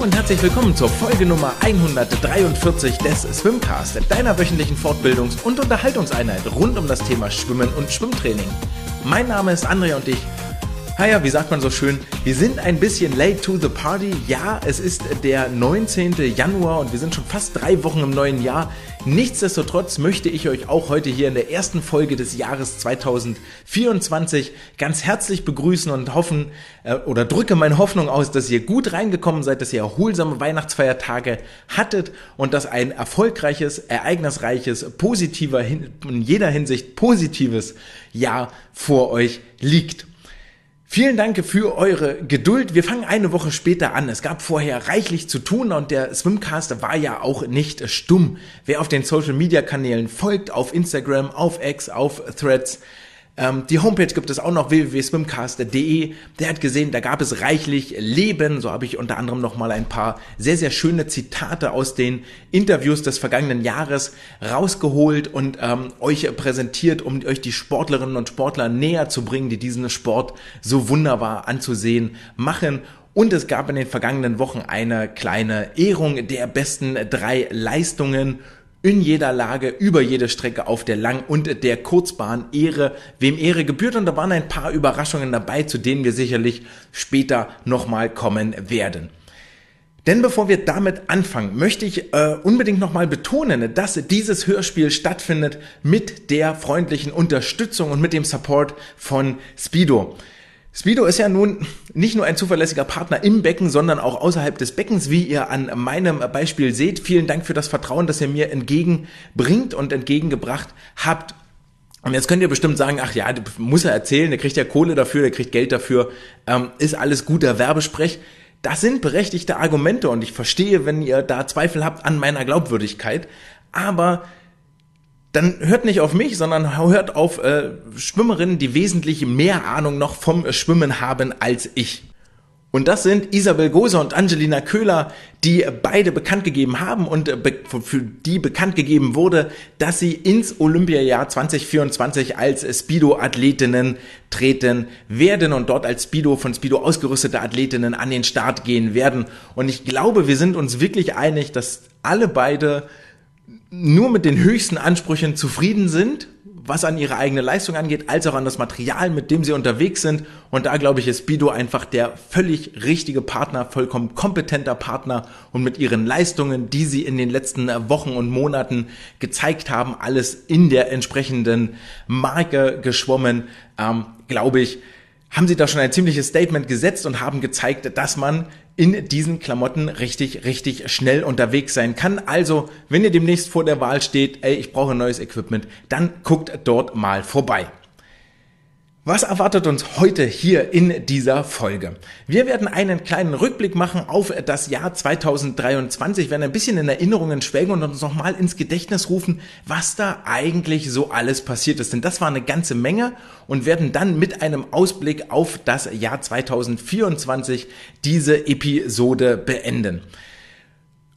und herzlich willkommen zur Folge Nummer 143 des Swimcast, deiner wöchentlichen Fortbildungs- und Unterhaltungseinheit rund um das Thema Schwimmen und Schwimmtraining. Mein Name ist André und ich naja, wie sagt man so schön, wir sind ein bisschen late to the party. Ja, es ist der 19. Januar und wir sind schon fast drei Wochen im neuen Jahr. Nichtsdestotrotz möchte ich euch auch heute hier in der ersten Folge des Jahres 2024 ganz herzlich begrüßen und hoffen äh, oder drücke meine Hoffnung aus, dass ihr gut reingekommen seid, dass ihr erholsame Weihnachtsfeiertage hattet und dass ein erfolgreiches, ereignisreiches, positiver, in jeder Hinsicht positives Jahr vor euch liegt. Vielen Dank für eure Geduld. Wir fangen eine Woche später an. Es gab vorher reichlich zu tun und der Swimcast war ja auch nicht stumm. Wer auf den Social Media Kanälen folgt, auf Instagram, auf X, auf Threads, ähm, die Homepage gibt es auch noch www.swimcast.de. Der hat gesehen, da gab es reichlich Leben. So habe ich unter anderem noch mal ein paar sehr, sehr schöne Zitate aus den Interviews des vergangenen Jahres rausgeholt und ähm, euch präsentiert, um euch die Sportlerinnen und Sportler näher zu bringen, die diesen Sport so wunderbar anzusehen machen. Und es gab in den vergangenen Wochen eine kleine Ehrung der besten drei Leistungen in jeder Lage, über jede Strecke auf der Lang- und der Kurzbahn Ehre, wem Ehre gebührt. Und da waren ein paar Überraschungen dabei, zu denen wir sicherlich später nochmal kommen werden. Denn bevor wir damit anfangen, möchte ich äh, unbedingt nochmal betonen, dass dieses Hörspiel stattfindet mit der freundlichen Unterstützung und mit dem Support von Speedo. Speedo ist ja nun nicht nur ein zuverlässiger Partner im Becken, sondern auch außerhalb des Beckens, wie ihr an meinem Beispiel seht. Vielen Dank für das Vertrauen, das ihr mir entgegenbringt und entgegengebracht habt. Und jetzt könnt ihr bestimmt sagen, ach ja, muss er erzählen, der kriegt ja Kohle dafür, der kriegt Geld dafür, ähm, ist alles guter Werbesprech. Das sind berechtigte Argumente und ich verstehe, wenn ihr da Zweifel habt an meiner Glaubwürdigkeit. Aber dann hört nicht auf mich, sondern hört auf äh, Schwimmerinnen, die wesentlich mehr Ahnung noch vom Schwimmen haben als ich. Und das sind Isabel Gose und Angelina Köhler, die beide bekannt gegeben haben und äh, für die bekannt gegeben wurde, dass sie ins Olympiajahr 2024 als Speedo-Athletinnen treten werden und dort als Speedo von Speedo ausgerüstete Athletinnen an den Start gehen werden. Und ich glaube, wir sind uns wirklich einig, dass alle beide nur mit den höchsten Ansprüchen zufrieden sind, was an ihre eigene Leistung angeht, als auch an das Material, mit dem sie unterwegs sind. Und da glaube ich, ist Bido einfach der völlig richtige Partner, vollkommen kompetenter Partner und mit ihren Leistungen, die sie in den letzten Wochen und Monaten gezeigt haben, alles in der entsprechenden Marke geschwommen, ähm, glaube ich, haben sie da schon ein ziemliches Statement gesetzt und haben gezeigt, dass man in diesen Klamotten richtig, richtig schnell unterwegs sein kann. Also, wenn ihr demnächst vor der Wahl steht, ey, ich brauche neues Equipment, dann guckt dort mal vorbei. Was erwartet uns heute hier in dieser Folge? Wir werden einen kleinen Rückblick machen auf das Jahr 2023, werden ein bisschen in Erinnerungen schwelgen und uns nochmal ins Gedächtnis rufen, was da eigentlich so alles passiert ist. Denn das war eine ganze Menge und werden dann mit einem Ausblick auf das Jahr 2024 diese Episode beenden.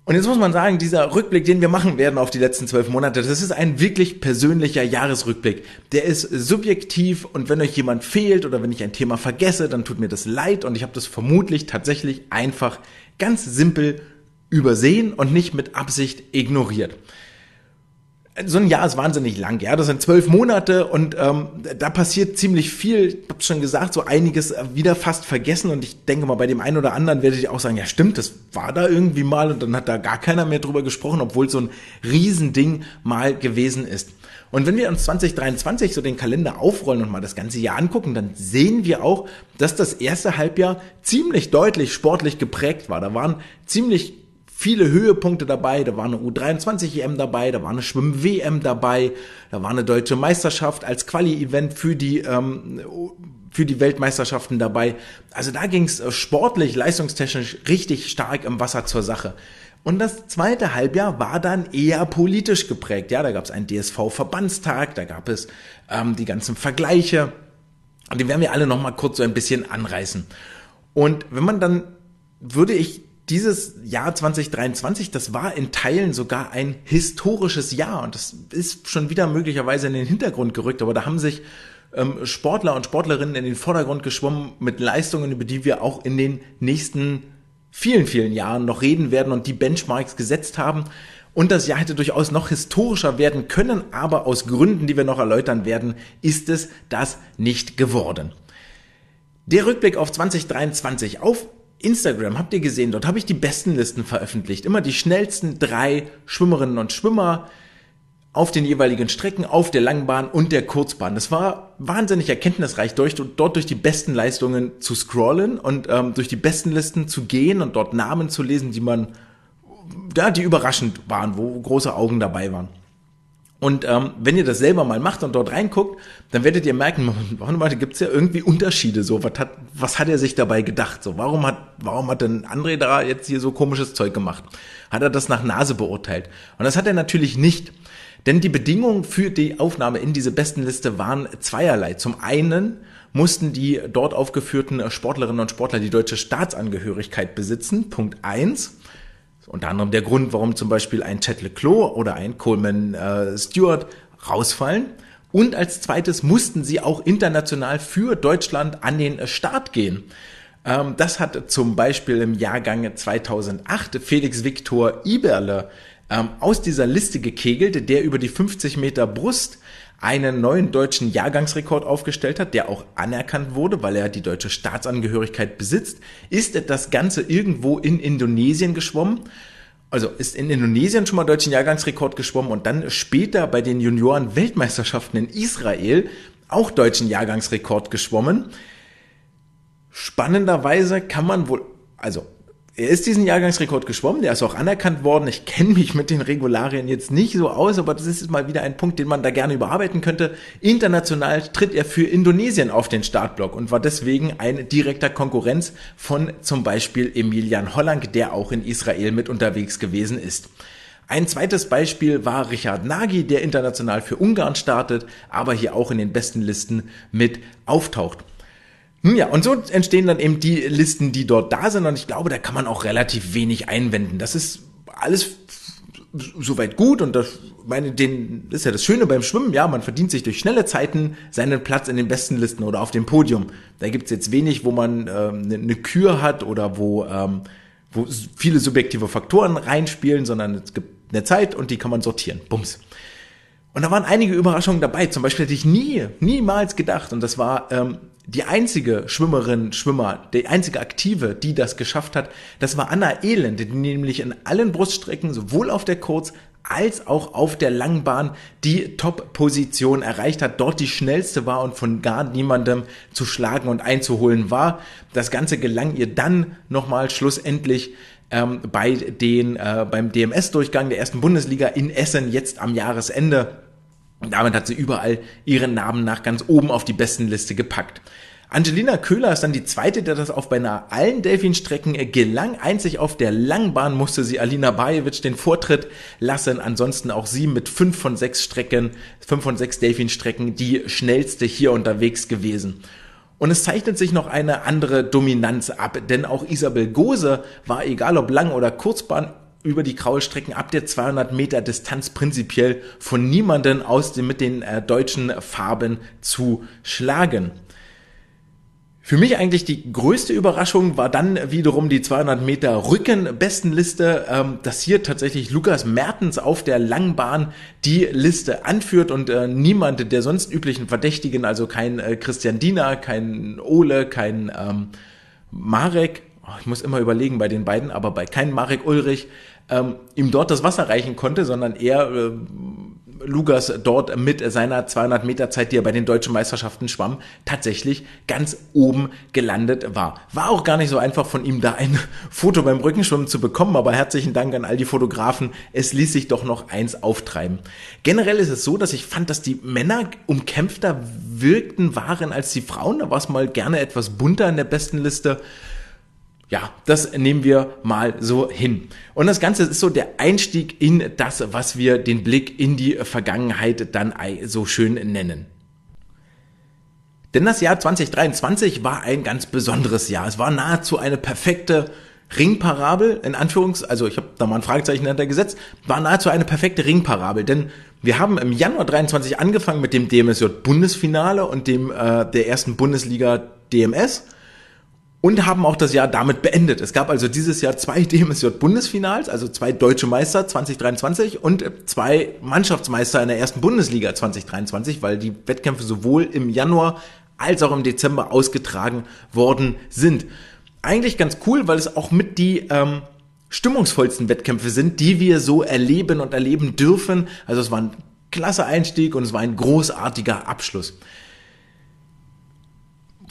Und jetzt muss man sagen, dieser Rückblick, den wir machen werden auf die letzten zwölf Monate, das ist ein wirklich persönlicher Jahresrückblick. Der ist subjektiv und wenn euch jemand fehlt oder wenn ich ein Thema vergesse, dann tut mir das leid und ich habe das vermutlich tatsächlich einfach ganz simpel übersehen und nicht mit Absicht ignoriert so ein Jahr ist wahnsinnig lang, ja. Das sind zwölf Monate und ähm, da passiert ziemlich viel. Ich habe schon gesagt, so einiges wieder fast vergessen und ich denke mal, bei dem einen oder anderen werde ich auch sagen, ja stimmt, das war da irgendwie mal und dann hat da gar keiner mehr drüber gesprochen, obwohl so ein Riesending mal gewesen ist. Und wenn wir uns 2023 so den Kalender aufrollen und mal das ganze Jahr angucken, dann sehen wir auch, dass das erste Halbjahr ziemlich deutlich sportlich geprägt war. Da waren ziemlich viele Höhepunkte dabei. Da war eine U23-EM dabei, da war eine Schwimm-WM dabei, da war eine deutsche Meisterschaft als Quali-Event für die ähm, für die Weltmeisterschaften dabei. Also da ging es äh, sportlich, leistungstechnisch richtig stark im Wasser zur Sache. Und das zweite Halbjahr war dann eher politisch geprägt. Ja, da gab es einen DSV-Verbandstag, da gab es ähm, die ganzen Vergleiche. Und die werden wir alle nochmal kurz so ein bisschen anreißen. Und wenn man dann, würde ich dieses Jahr 2023, das war in Teilen sogar ein historisches Jahr und das ist schon wieder möglicherweise in den Hintergrund gerückt, aber da haben sich ähm, Sportler und Sportlerinnen in den Vordergrund geschwommen mit Leistungen, über die wir auch in den nächsten vielen, vielen Jahren noch reden werden und die Benchmarks gesetzt haben. Und das Jahr hätte durchaus noch historischer werden können, aber aus Gründen, die wir noch erläutern werden, ist es das nicht geworden. Der Rückblick auf 2023 auf Instagram habt ihr gesehen, dort habe ich die besten Listen veröffentlicht. Immer die schnellsten drei Schwimmerinnen und Schwimmer auf den jeweiligen Strecken, auf der Langbahn und der Kurzbahn. Das war wahnsinnig erkenntnisreich, durch, dort durch die besten Leistungen zu scrollen und ähm, durch die besten Listen zu gehen und dort Namen zu lesen, die man, ja, die überraschend waren, wo große Augen dabei waren. Und ähm, wenn ihr das selber mal macht und dort reinguckt, dann werdet ihr merken, warte mal, gibt es ja irgendwie Unterschiede. So, was hat, was hat er sich dabei gedacht? So, warum hat, warum hat denn André da jetzt hier so komisches Zeug gemacht? Hat er das nach Nase beurteilt? Und das hat er natürlich nicht. Denn die Bedingungen für die Aufnahme in diese Bestenliste waren zweierlei. Zum einen mussten die dort aufgeführten Sportlerinnen und Sportler die deutsche Staatsangehörigkeit besitzen. Punkt eins. Unter anderem der Grund, warum zum Beispiel ein Chet Leclos oder ein Coleman äh, Stewart rausfallen. Und als zweites mussten sie auch international für Deutschland an den Start gehen. Ähm, das hat zum Beispiel im Jahrgang 2008 Felix Viktor Iberle ähm, aus dieser Liste gekegelt, der über die 50 Meter Brust einen neuen deutschen Jahrgangsrekord aufgestellt hat, der auch anerkannt wurde, weil er die deutsche Staatsangehörigkeit besitzt, ist das Ganze irgendwo in Indonesien geschwommen. Also ist in Indonesien schon mal deutschen Jahrgangsrekord geschwommen und dann später bei den Junioren-Weltmeisterschaften in Israel auch deutschen Jahrgangsrekord geschwommen. Spannenderweise kann man wohl, also er ist diesen Jahrgangsrekord geschwommen, der ist auch anerkannt worden. Ich kenne mich mit den Regularien jetzt nicht so aus, aber das ist mal wieder ein Punkt, den man da gerne überarbeiten könnte. International tritt er für Indonesien auf den Startblock und war deswegen ein direkter Konkurrenz von zum Beispiel Emilian Holland, der auch in Israel mit unterwegs gewesen ist. Ein zweites Beispiel war Richard Nagy, der international für Ungarn startet, aber hier auch in den besten Listen mit auftaucht. Hm, ja, und so entstehen dann eben die Listen, die dort da sind. Und ich glaube, da kann man auch relativ wenig einwenden. Das ist alles soweit gut und das meine, den ist ja das Schöne beim Schwimmen, ja, man verdient sich durch schnelle Zeiten seinen Platz in den besten Listen oder auf dem Podium. Da gibt's jetzt wenig, wo man ähm, eine, eine Kür hat oder wo, ähm, wo viele subjektive Faktoren reinspielen, sondern es gibt eine Zeit und die kann man sortieren. Bums. Und da waren einige Überraschungen dabei. Zum Beispiel hätte ich nie, niemals gedacht, und das war ähm, die einzige Schwimmerin, Schwimmer, die einzige Aktive, die das geschafft hat, das war Anna Elend, die nämlich in allen Bruststrecken, sowohl auf der Kurz- als auch auf der Langbahn die Top-Position erreicht hat, dort die schnellste war und von gar niemandem zu schlagen und einzuholen war. Das Ganze gelang ihr dann nochmal schlussendlich ähm, bei den, äh, beim DMS-Durchgang der ersten Bundesliga in Essen jetzt am Jahresende damit hat sie überall ihren Namen nach ganz oben auf die besten Liste gepackt. Angelina Köhler ist dann die zweite, der das auf beinahe allen Delfinstrecken gelang. Einzig auf der Langbahn musste sie Alina Bajevic den Vortritt lassen. Ansonsten auch sie mit fünf von sechs Strecken, fünf von sechs Delfinstrecken die schnellste hier unterwegs gewesen. Und es zeichnet sich noch eine andere Dominanz ab, denn auch Isabel Gose war, egal ob Lang- oder Kurzbahn, über die Kraulstrecken ab der 200 Meter Distanz prinzipiell von niemanden aus dem, mit den äh, deutschen Farben zu schlagen. Für mich eigentlich die größte Überraschung war dann wiederum die 200 Meter Rückenbestenliste, ähm, dass hier tatsächlich Lukas Mertens auf der Langbahn die Liste anführt und äh, niemand der sonst üblichen Verdächtigen, also kein äh, Christian Diener, kein Ole, kein ähm, Marek, oh, ich muss immer überlegen bei den beiden, aber bei kein Marek Ulrich ähm, ihm dort das Wasser reichen konnte, sondern er äh, Lugas dort mit seiner 200 Meter Zeit, die er bei den deutschen Meisterschaften schwamm, tatsächlich ganz oben gelandet war. War auch gar nicht so einfach von ihm da ein Foto beim Rückenschwimmen zu bekommen, aber herzlichen Dank an all die Fotografen. Es ließ sich doch noch eins auftreiben. Generell ist es so, dass ich fand, dass die Männer umkämpfter wirkten waren als die Frauen. Da war es mal gerne etwas bunter in der besten Liste ja, das nehmen wir mal so hin. Und das Ganze ist so der Einstieg in das, was wir den Blick in die Vergangenheit dann so schön nennen. Denn das Jahr 2023 war ein ganz besonderes Jahr. Es war nahezu eine perfekte Ringparabel, in Anführungs, also ich habe da mal ein Fragezeichen hinter gesetzt, war nahezu eine perfekte Ringparabel, denn wir haben im Januar 23 angefangen mit dem DMSJ Bundesfinale und dem äh, der ersten Bundesliga DMS und haben auch das Jahr damit beendet. Es gab also dieses Jahr zwei DMSJ-Bundesfinals, also zwei deutsche Meister 2023 und zwei Mannschaftsmeister in der ersten Bundesliga 2023, weil die Wettkämpfe sowohl im Januar als auch im Dezember ausgetragen worden sind. Eigentlich ganz cool, weil es auch mit die ähm, stimmungsvollsten Wettkämpfe sind, die wir so erleben und erleben dürfen. Also es war ein klasse Einstieg und es war ein großartiger Abschluss.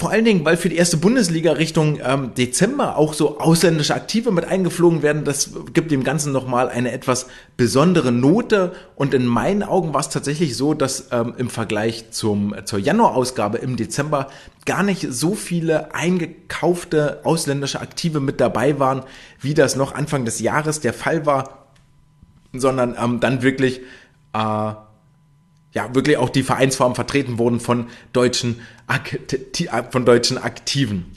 Vor allen Dingen, weil für die erste Bundesliga Richtung ähm, Dezember auch so ausländische Aktive mit eingeflogen werden. Das gibt dem Ganzen nochmal eine etwas besondere Note. Und in meinen Augen war es tatsächlich so, dass ähm, im Vergleich zum, zur Januarausgabe im Dezember gar nicht so viele eingekaufte ausländische Aktive mit dabei waren, wie das noch Anfang des Jahres der Fall war, sondern ähm, dann wirklich äh, ja wirklich auch die Vereinsform vertreten wurden von deutschen, von deutschen Aktiven.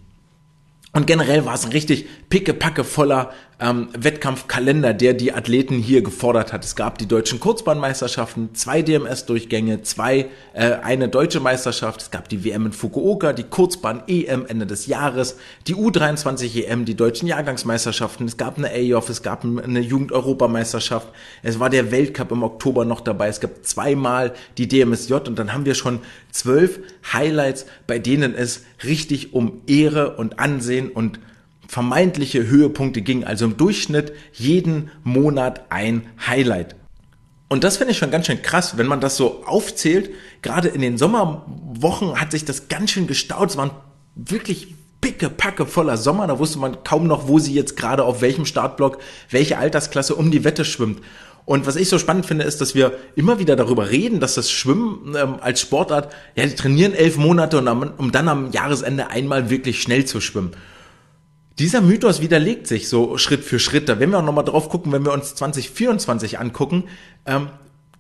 Und generell war es ein richtig pickepacke voller ähm, Wettkampfkalender, der die Athleten hier gefordert hat. Es gab die deutschen Kurzbahnmeisterschaften, zwei DMS-Durchgänge, zwei, äh, eine deutsche Meisterschaft, es gab die WM in Fukuoka, die Kurzbahn-EM Ende des Jahres, die U23-EM, die deutschen Jahrgangsmeisterschaften, es gab eine AOF, es gab eine Jugend-Europameisterschaft, es war der Weltcup im Oktober noch dabei, es gab zweimal die DMSJ und dann haben wir schon zwölf Highlights, bei denen es richtig um Ehre und Ansehen und vermeintliche Höhepunkte ging. Also im Durchschnitt jeden Monat ein Highlight. Und das finde ich schon ganz schön krass, wenn man das so aufzählt. Gerade in den Sommerwochen hat sich das ganz schön gestaut. Es waren wirklich picke, packe voller Sommer. Da wusste man kaum noch, wo sie jetzt gerade auf welchem Startblock, welche Altersklasse um die Wette schwimmt. Und was ich so spannend finde, ist, dass wir immer wieder darüber reden, dass das Schwimmen ähm, als Sportart, ja, die trainieren elf Monate, und um dann am Jahresende einmal wirklich schnell zu schwimmen. Dieser Mythos widerlegt sich so Schritt für Schritt. Da werden wir auch nochmal drauf gucken, wenn wir uns 2024 angucken. Ähm,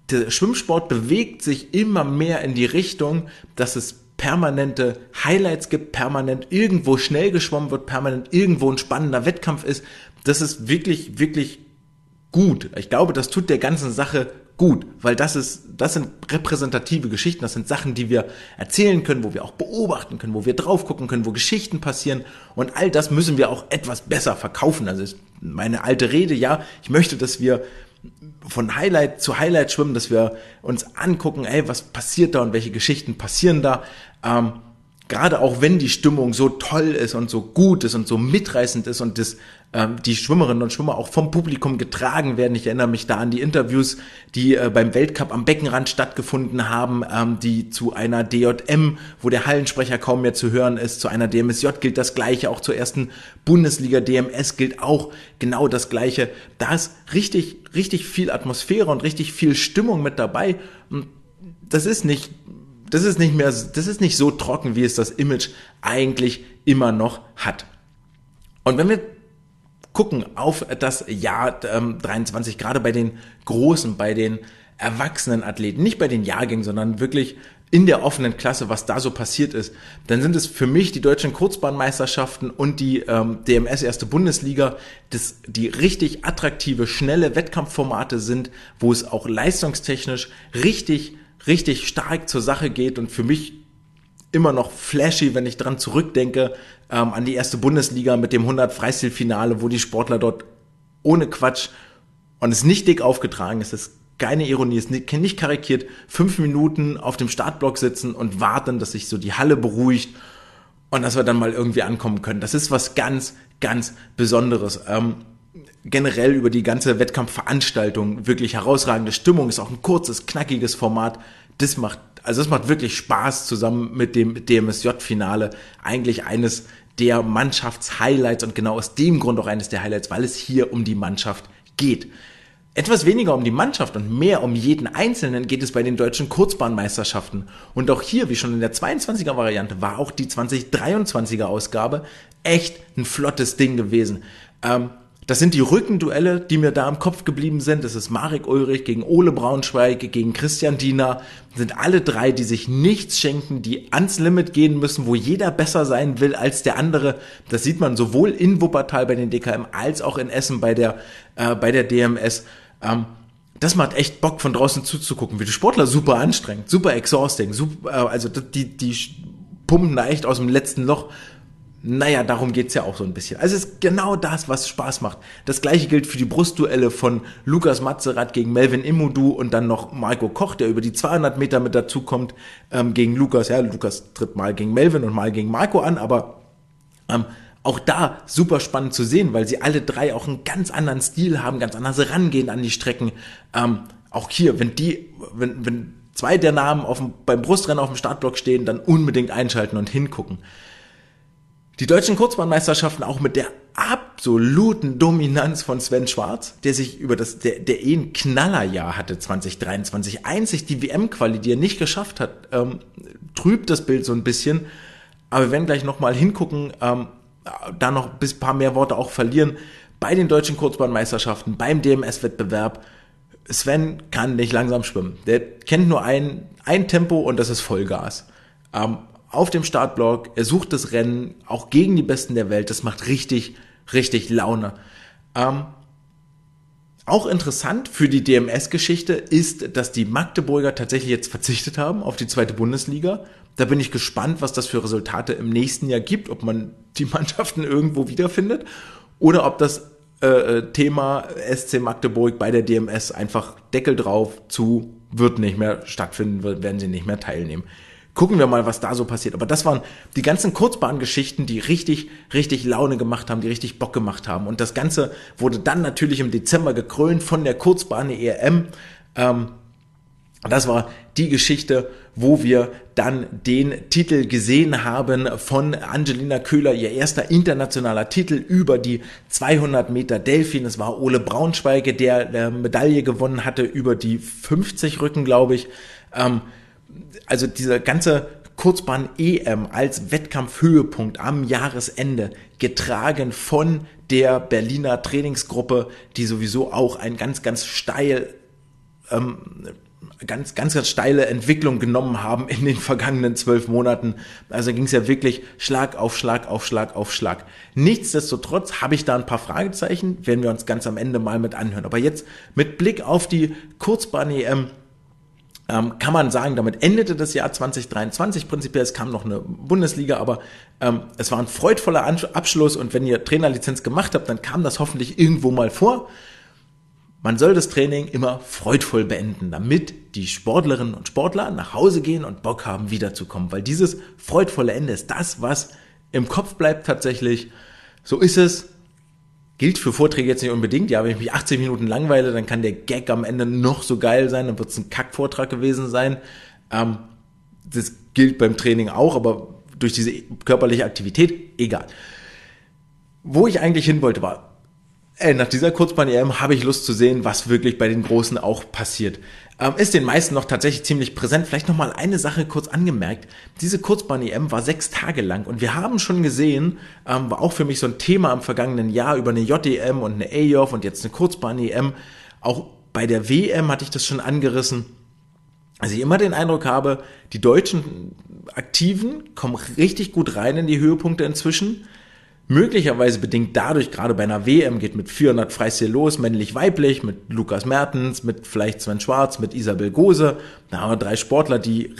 der Schwimmsport bewegt sich immer mehr in die Richtung, dass es permanente Highlights gibt, permanent irgendwo schnell geschwommen wird, permanent irgendwo ein spannender Wettkampf ist. Das ist wirklich, wirklich gut. Ich glaube, das tut der ganzen Sache gut, weil das ist, das sind repräsentative Geschichten, das sind Sachen, die wir erzählen können, wo wir auch beobachten können, wo wir drauf gucken können, wo Geschichten passieren und all das müssen wir auch etwas besser verkaufen. Also ist meine alte Rede, ja, ich möchte, dass wir von Highlight zu Highlight schwimmen, dass wir uns angucken, ey, was passiert da und welche Geschichten passieren da. Ähm, gerade auch wenn die Stimmung so toll ist und so gut ist und so mitreißend ist und das, ähm, die Schwimmerinnen und Schwimmer auch vom Publikum getragen werden. Ich erinnere mich da an die Interviews, die äh, beim Weltcup am Beckenrand stattgefunden haben, ähm, die zu einer DJM, wo der Hallensprecher kaum mehr zu hören ist, zu einer DMSJ gilt das Gleiche, auch zur ersten Bundesliga DMS gilt auch genau das Gleiche. Da ist richtig, richtig viel Atmosphäre und richtig viel Stimmung mit dabei. Das ist nicht das ist nicht mehr, das ist nicht so trocken, wie es das Image eigentlich immer noch hat. Und wenn wir gucken auf das Jahr ähm, 23, gerade bei den Großen, bei den erwachsenen Athleten, nicht bei den Jahrgängen, sondern wirklich in der offenen Klasse, was da so passiert ist, dann sind es für mich die deutschen Kurzbahnmeisterschaften und die ähm, DMS erste Bundesliga, das, die richtig attraktive, schnelle Wettkampfformate sind, wo es auch leistungstechnisch richtig richtig stark zur Sache geht und für mich immer noch flashy, wenn ich dran zurückdenke, ähm, an die erste Bundesliga mit dem 100 Freistilfinale, wo die Sportler dort ohne Quatsch und es nicht dick aufgetragen ist, ist keine Ironie, ist nicht, nicht karikiert, fünf Minuten auf dem Startblock sitzen und warten, dass sich so die Halle beruhigt und dass wir dann mal irgendwie ankommen können. Das ist was ganz, ganz Besonderes. Ähm, generell über die ganze Wettkampfveranstaltung wirklich herausragende Stimmung, ist auch ein kurzes, knackiges Format. Das macht, also das macht wirklich Spaß zusammen mit dem DMSJ-Finale. Eigentlich eines der Mannschaftshighlights und genau aus dem Grund auch eines der Highlights, weil es hier um die Mannschaft geht. Etwas weniger um die Mannschaft und mehr um jeden Einzelnen geht es bei den deutschen Kurzbahnmeisterschaften. Und auch hier, wie schon in der 22er Variante, war auch die 2023er Ausgabe echt ein flottes Ding gewesen. Ähm, das sind die Rückenduelle, die mir da im Kopf geblieben sind. Das ist Marek Ulrich gegen Ole Braunschweig, gegen Christian Diener. Das sind alle drei, die sich nichts schenken, die ans Limit gehen müssen, wo jeder besser sein will als der andere. Das sieht man sowohl in Wuppertal bei den DKM als auch in Essen bei der, äh, bei der DMS. Ähm, das macht echt Bock, von draußen zuzugucken, wie die Sportler super anstrengend, super exhausting, super, äh, also die, die pumpen da echt aus dem letzten Loch naja, darum geht's ja auch so ein bisschen. Also es ist genau das, was Spaß macht. Das gleiche gilt für die Brustduelle von Lukas Matzerath gegen Melvin Imudu und dann noch Marco Koch, der über die 200 Meter mit dazukommt ähm, gegen Lukas. Ja, Lukas tritt mal gegen Melvin und mal gegen Marco an, aber ähm, auch da super spannend zu sehen, weil sie alle drei auch einen ganz anderen Stil haben, ganz anders rangehen an die Strecken. Ähm, auch hier, wenn die, wenn, wenn zwei der Namen auf dem, beim Brustrennen auf dem Startblock stehen, dann unbedingt einschalten und hingucken. Die deutschen Kurzbahnmeisterschaften auch mit der absoluten Dominanz von Sven Schwarz, der sich über das, der, der eh ein Knallerjahr hatte 2023, einzig die WM-Quali, die er nicht geschafft hat, ähm, trübt das Bild so ein bisschen. Aber wir werden gleich nochmal hingucken, ähm, da noch bis paar mehr Worte auch verlieren. Bei den deutschen Kurzbahnmeisterschaften, beim DMS-Wettbewerb, Sven kann nicht langsam schwimmen. Der kennt nur ein, ein Tempo und das ist Vollgas. Ähm, auf dem Startblock, er sucht das Rennen, auch gegen die Besten der Welt. Das macht richtig, richtig Laune. Ähm, auch interessant für die DMS-Geschichte ist, dass die Magdeburger tatsächlich jetzt verzichtet haben auf die zweite Bundesliga. Da bin ich gespannt, was das für Resultate im nächsten Jahr gibt, ob man die Mannschaften irgendwo wiederfindet oder ob das äh, äh Thema SC Magdeburg bei der DMS einfach Deckel drauf zu wird nicht mehr stattfinden, werden sie nicht mehr teilnehmen gucken wir mal, was da so passiert. Aber das waren die ganzen Kurzbahngeschichten, die richtig, richtig Laune gemacht haben, die richtig Bock gemacht haben. Und das Ganze wurde dann natürlich im Dezember gekrönt von der Kurzbahn ERM. Ähm, das war die Geschichte, wo wir dann den Titel gesehen haben von Angelina Köhler, ihr erster internationaler Titel über die 200 Meter Delfin. Es war Ole Braunschweige, der äh, Medaille gewonnen hatte über die 50 Rücken, glaube ich. Ähm, also dieser ganze Kurzbahn EM als Wettkampfhöhepunkt am Jahresende, getragen von der Berliner Trainingsgruppe, die sowieso auch ein ganz, ganz steil, ähm, ganz, ganz, ganz steile Entwicklung genommen haben in den vergangenen zwölf Monaten. Also ging es ja wirklich Schlag auf Schlag auf Schlag auf Schlag. Nichtsdestotrotz habe ich da ein paar Fragezeichen, werden wir uns ganz am Ende mal mit anhören. Aber jetzt mit Blick auf die Kurzbahn EM ähm, kann man sagen, damit endete das Jahr 2023 prinzipiell. Es kam noch eine Bundesliga, aber ähm, es war ein freudvoller Abschluss und wenn ihr Trainerlizenz gemacht habt, dann kam das hoffentlich irgendwo mal vor. Man soll das Training immer freudvoll beenden, damit die Sportlerinnen und Sportler nach Hause gehen und Bock haben, wiederzukommen. Weil dieses freudvolle Ende ist das, was im Kopf bleibt tatsächlich. So ist es. Gilt für Vorträge jetzt nicht unbedingt. Ja, wenn ich mich 80 Minuten langweile, dann kann der Gag am Ende noch so geil sein, dann wird es ein Kackvortrag gewesen sein. Ähm, das gilt beim Training auch, aber durch diese körperliche Aktivität, egal. Wo ich eigentlich hin wollte, war, ey, nach dieser Kurzbahn-EM habe ich Lust zu sehen, was wirklich bei den Großen auch passiert. Ähm, ist den meisten noch tatsächlich ziemlich präsent. Vielleicht nochmal eine Sache kurz angemerkt. Diese Kurzbahn-EM war sechs Tage lang und wir haben schon gesehen, ähm, war auch für mich so ein Thema im vergangenen Jahr über eine JEM und eine AJOF und jetzt eine Kurzbahn-EM. Auch bei der WM hatte ich das schon angerissen. Also ich immer den Eindruck habe, die deutschen Aktiven kommen richtig gut rein in die Höhepunkte inzwischen möglicherweise bedingt dadurch, gerade bei einer WM geht mit 400 Freistil los, männlich-weiblich, mit Lukas Mertens, mit vielleicht Sven Schwarz, mit Isabel Gose. Da haben wir drei Sportler, die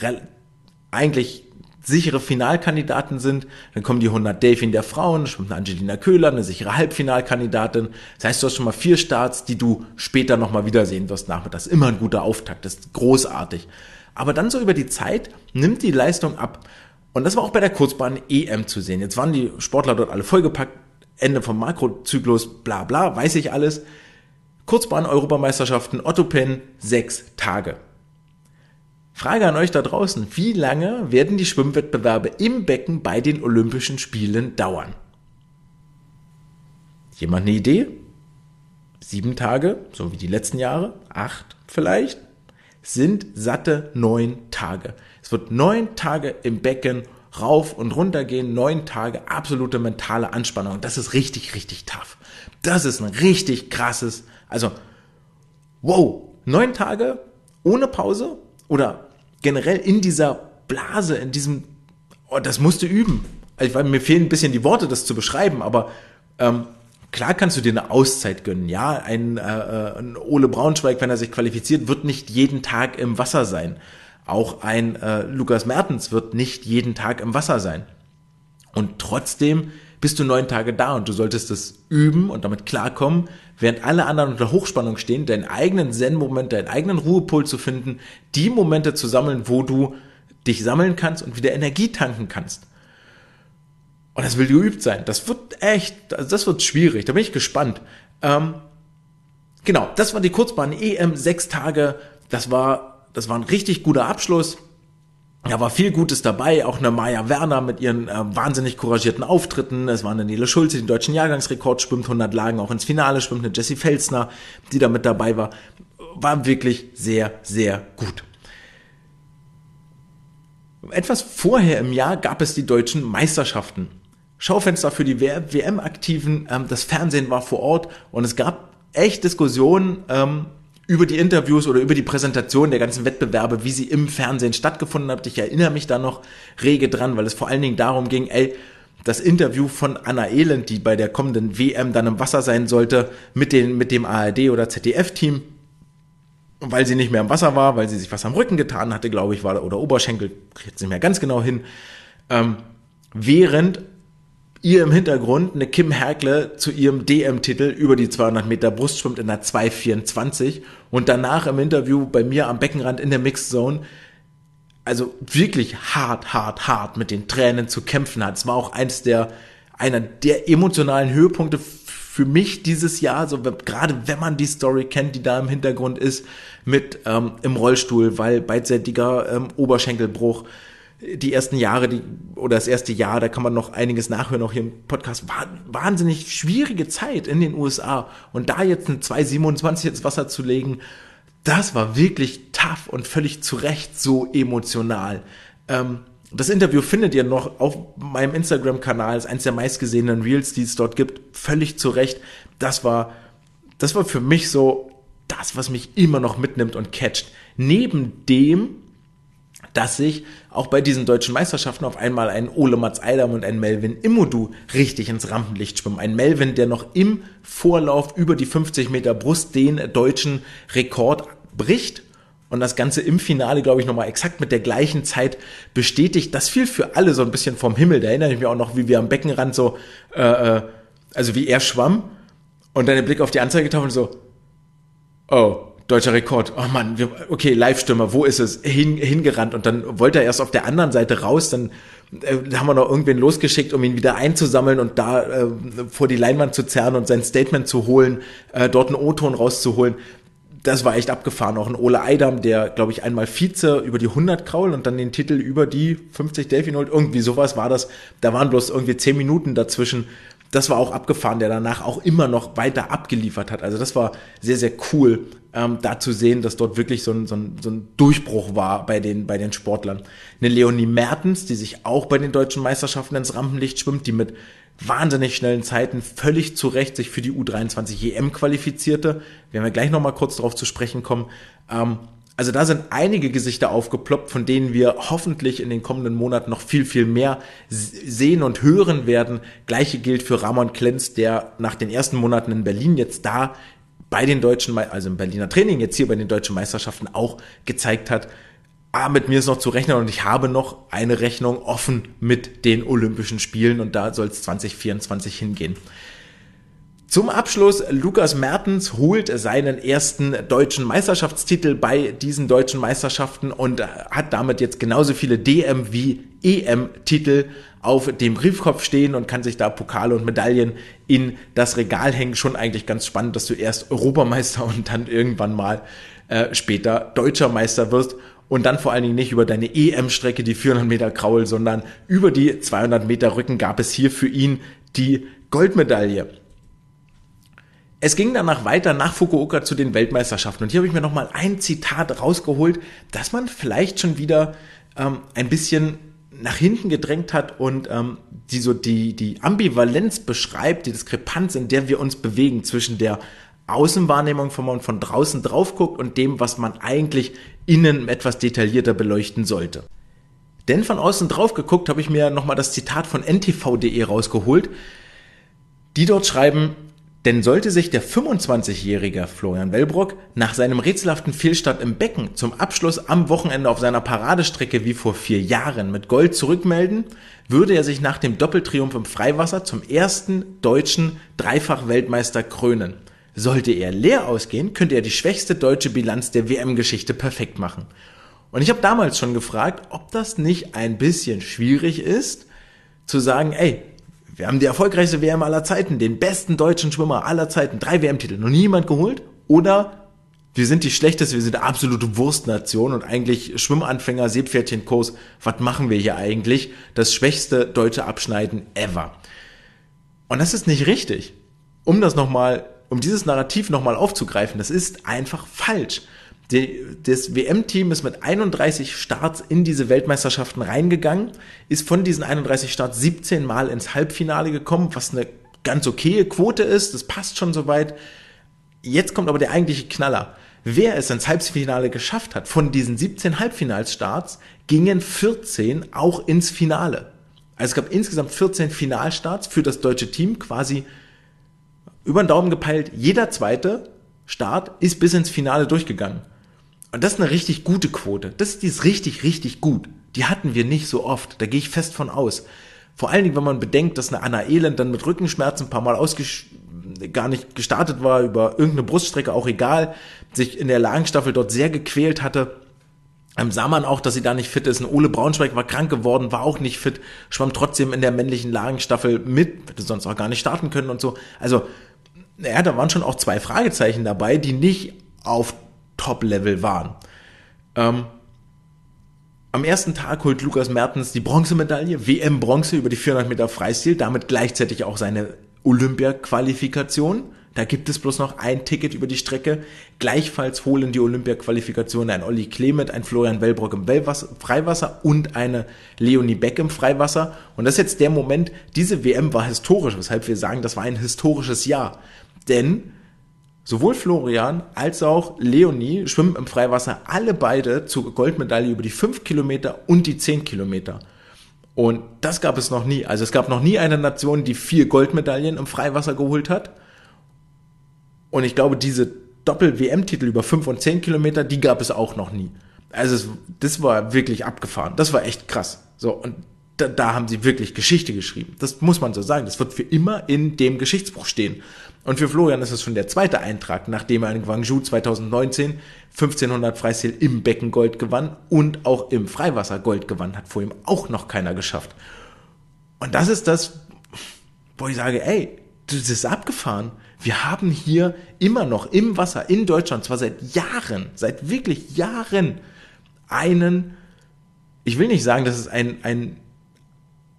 eigentlich sichere Finalkandidaten sind. Dann kommen die 100 Delfin der Frauen, schwimmt Angelina Köhler, eine sichere Halbfinalkandidatin. Das heißt, du hast schon mal vier Starts, die du später nochmal wiedersehen wirst nachmittags. Immer ein guter Auftakt, das ist großartig. Aber dann so über die Zeit nimmt die Leistung ab. Und das war auch bei der Kurzbahn EM zu sehen. Jetzt waren die Sportler dort alle vollgepackt, Ende vom Makrozyklus, bla bla, weiß ich alles. Kurzbahn-Europameisterschaften, Otto Penn, sechs Tage. Frage an euch da draußen, wie lange werden die Schwimmwettbewerbe im Becken bei den Olympischen Spielen dauern? Jemand eine Idee? Sieben Tage, so wie die letzten Jahre, acht vielleicht, sind satte neun Tage. Es wird neun Tage im Becken rauf und runter gehen, neun Tage absolute mentale Anspannung. Das ist richtig, richtig tough. Das ist ein richtig krasses, also, wow, neun Tage ohne Pause oder generell in dieser Blase, in diesem, oh, das musst du üben. Also, weil mir fehlen ein bisschen die Worte, das zu beschreiben, aber ähm, klar kannst du dir eine Auszeit gönnen. Ja, ein, äh, äh ein Ole Braunschweig, wenn er sich qualifiziert, wird nicht jeden Tag im Wasser sein. Auch ein äh, Lukas Mertens wird nicht jeden Tag im Wasser sein. Und trotzdem bist du neun Tage da und du solltest es üben und damit klarkommen, während alle anderen unter Hochspannung stehen, deinen eigenen Zen-Moment, deinen eigenen Ruhepol zu finden, die Momente zu sammeln, wo du dich sammeln kannst und wieder Energie tanken kannst. Und das will geübt sein. Das wird echt, das wird schwierig. Da bin ich gespannt. Ähm, genau, das war die Kurzbahn EM, sechs Tage. Das war, das war ein richtig guter Abschluss. Da war viel Gutes dabei, auch eine Maya Werner mit ihren äh, wahnsinnig couragierten Auftritten. Es war eine Nele Schulze, die den deutschen Jahrgangsrekord schwimmt, 100 Lagen auch ins Finale schwimmt, eine Jessie Felsner, die da mit dabei war. War wirklich sehr, sehr gut. Etwas vorher im Jahr gab es die deutschen Meisterschaften. Schaufenster für die WM-Aktiven, ähm, das Fernsehen war vor Ort und es gab echt Diskussionen, ähm, über die Interviews oder über die Präsentation der ganzen Wettbewerbe, wie sie im Fernsehen stattgefunden hat. Ich erinnere mich da noch rege dran, weil es vor allen Dingen darum ging, ey, das Interview von Anna Elend, die bei der kommenden WM dann im Wasser sein sollte, mit, den, mit dem ARD oder ZDF-Team, weil sie nicht mehr im Wasser war, weil sie sich was am Rücken getan hatte, glaube ich, war oder Oberschenkel, kriegt jetzt nicht mehr ganz genau hin, ähm, während ihr im Hintergrund eine Kim Herkle zu ihrem DM-Titel über die 200 Meter Brust schwimmt in der 2,24 und danach im Interview bei mir am Beckenrand in der Mixed Zone also wirklich hart, hart, hart mit den Tränen zu kämpfen hat. Es war auch eins der, einer der emotionalen Höhepunkte für mich dieses Jahr, so gerade wenn man die Story kennt, die da im Hintergrund ist, mit ähm, im Rollstuhl, weil beidseitiger ähm, Oberschenkelbruch, die ersten Jahre, die, oder das erste Jahr, da kann man noch einiges nachhören, auch hier im Podcast, war wahnsinnig schwierige Zeit in den USA. Und da jetzt ein 2,27 ins Wasser zu legen, das war wirklich tough und völlig zu Recht so emotional. Ähm, das Interview findet ihr noch auf meinem Instagram-Kanal, ist eins der meistgesehenen Reels, die es dort gibt, völlig zu Recht. Das war, das war für mich so das, was mich immer noch mitnimmt und catcht. Neben dem, dass sich auch bei diesen deutschen Meisterschaften auf einmal ein Ole Mats Eidam und ein Melvin Immodu richtig ins Rampenlicht schwimmen. Ein Melvin, der noch im Vorlauf über die 50 Meter Brust den deutschen Rekord bricht und das Ganze im Finale, glaube ich, nochmal exakt mit der gleichen Zeit bestätigt. Das fiel für alle so ein bisschen vom Himmel. Da erinnere ich mich auch noch, wie wir am Beckenrand so, äh, äh also wie er schwamm und dann der Blick auf die Anzeigetafel und so, oh, deutscher Rekord. Oh Mann, wir, okay, Live-Stimme, wo ist es? Hin, hingerannt und dann wollte er erst auf der anderen Seite raus, dann äh, haben wir noch irgendwen losgeschickt, um ihn wieder einzusammeln und da äh, vor die Leinwand zu zerren und sein Statement zu holen, äh, dort einen O-Ton rauszuholen. Das war echt abgefahren. Auch ein Ole Eidam, der, glaube ich, einmal Vize über die 100 Kraul und dann den Titel über die 50 Delfin holt. Irgendwie sowas war das. Da waren bloß irgendwie 10 Minuten dazwischen das war auch abgefahren, der danach auch immer noch weiter abgeliefert hat. Also das war sehr, sehr cool, ähm, da zu sehen, dass dort wirklich so ein, so, ein, so ein Durchbruch war bei den, bei den Sportlern. Eine Leonie Mertens, die sich auch bei den deutschen Meisterschaften ins Rampenlicht schwimmt, die mit wahnsinnig schnellen Zeiten völlig zu Recht sich für die U23 EM qualifizierte. Wir werden gleich nochmal kurz darauf zu sprechen kommen. Ähm, also da sind einige Gesichter aufgeploppt, von denen wir hoffentlich in den kommenden Monaten noch viel, viel mehr sehen und hören werden. Gleiche gilt für Ramon Klenz, der nach den ersten Monaten in Berlin jetzt da bei den deutschen, also im Berliner Training jetzt hier bei den deutschen Meisterschaften auch gezeigt hat, ah, mit mir ist noch zu rechnen und ich habe noch eine Rechnung offen mit den Olympischen Spielen und da soll es 2024 hingehen. Zum Abschluss, Lukas Mertens holt seinen ersten deutschen Meisterschaftstitel bei diesen deutschen Meisterschaften und hat damit jetzt genauso viele DM wie EM-Titel auf dem Briefkopf stehen und kann sich da Pokale und Medaillen in das Regal hängen. Schon eigentlich ganz spannend, dass du erst Europameister und dann irgendwann mal äh, später deutscher Meister wirst und dann vor allen Dingen nicht über deine EM-Strecke, die 400 Meter Kraul, sondern über die 200 Meter Rücken gab es hier für ihn die Goldmedaille. Es ging danach weiter nach Fukuoka zu den Weltmeisterschaften. Und hier habe ich mir nochmal ein Zitat rausgeholt, dass man vielleicht schon wieder ähm, ein bisschen nach hinten gedrängt hat und ähm, die so die, die Ambivalenz beschreibt, die Diskrepanz, in der wir uns bewegen zwischen der Außenwahrnehmung, von man von draußen drauf guckt und dem, was man eigentlich innen etwas detaillierter beleuchten sollte. Denn von außen drauf geguckt habe ich mir nochmal das Zitat von ntv.de rausgeholt, die dort schreiben, Denn sollte sich der 25-jährige Florian Wellbrock nach seinem rätselhaften Fehlstart im Becken zum Abschluss am Wochenende auf seiner Paradestrecke wie vor vier Jahren mit Gold zurückmelden, würde er sich nach dem Doppeltriumph im Freiwasser zum ersten deutschen Dreifach-Weltmeister krönen. Sollte er leer ausgehen, könnte er die schwächste deutsche Bilanz der WM-Geschichte perfekt machen. Und ich habe damals schon gefragt, ob das nicht ein bisschen schwierig ist, zu sagen, ey, wir haben die erfolgreichste WM aller Zeiten, den besten deutschen Schwimmer aller Zeiten, drei WM-Titel, noch niemand geholt. Oder wir sind die schlechteste, wir sind eine absolute Wurstnation und eigentlich Schwimmanfänger, Seepferdchenkurs, was machen wir hier eigentlich? Das schwächste deutsche Abschneiden ever. Und das ist nicht richtig. Um das nochmal, um dieses Narrativ nochmal aufzugreifen, das ist einfach falsch. Die, das WM-Team ist mit 31 Starts in diese Weltmeisterschaften reingegangen, ist von diesen 31 Starts 17 Mal ins Halbfinale gekommen, was eine ganz okaye Quote ist, das passt schon soweit. Jetzt kommt aber der eigentliche Knaller. Wer es ins Halbfinale geschafft hat, von diesen 17 Halbfinalstarts gingen 14 auch ins Finale. Also es gab insgesamt 14 Finalstarts für das deutsche Team, quasi über den Daumen gepeilt. Jeder zweite Start ist bis ins Finale durchgegangen. Und das ist eine richtig gute Quote. Das die ist richtig, richtig gut. Die hatten wir nicht so oft. Da gehe ich fest von aus. Vor allen Dingen, wenn man bedenkt, dass eine Anna Elend dann mit Rückenschmerzen ein paar Mal gar nicht gestartet war, über irgendeine Bruststrecke, auch egal, sich in der Lagenstaffel dort sehr gequält hatte. Ähm, sah man auch, dass sie da nicht fit ist. Ein Ole Braunschweig war krank geworden, war auch nicht fit, schwamm trotzdem in der männlichen Lagenstaffel mit, hätte sonst auch gar nicht starten können und so. Also, ja, da waren schon auch zwei Fragezeichen dabei, die nicht auf Top-Level waren. Ähm, am ersten Tag holt Lukas Mertens die Bronzemedaille, WM-Bronze über die 400 Meter Freistil, damit gleichzeitig auch seine Olympia-Qualifikation. Da gibt es bloß noch ein Ticket über die Strecke. Gleichfalls holen die Olympia-Qualifikation ein Olli Klemet, ein Florian Wellbrock im Freiwasser und eine Leonie Beck im Freiwasser. Und das ist jetzt der Moment, diese WM war historisch, weshalb wir sagen, das war ein historisches Jahr. Denn Sowohl Florian als auch Leonie schwimmen im Freiwasser alle beide zur Goldmedaille über die 5 Kilometer und die 10 Kilometer. Und das gab es noch nie. Also es gab noch nie eine Nation, die vier Goldmedaillen im Freiwasser geholt hat. Und ich glaube, diese Doppel-WM-Titel über 5 und 10 Kilometer, die gab es auch noch nie. Also es, das war wirklich abgefahren. Das war echt krass. So, und da, da haben sie wirklich Geschichte geschrieben. Das muss man so sagen. Das wird für immer in dem Geschichtsbuch stehen. Und für Florian ist es schon der zweite Eintrag, nachdem er in Guangzhou 2019 1500 Freistil im Becken Gold gewann und auch im Freiwasser Gold gewann, hat vor ihm auch noch keiner geschafft. Und das ist das, wo ich sage, ey, das ist abgefahren. Wir haben hier immer noch im Wasser in Deutschland, zwar seit Jahren, seit wirklich Jahren, einen, ich will nicht sagen, dass es ein, ein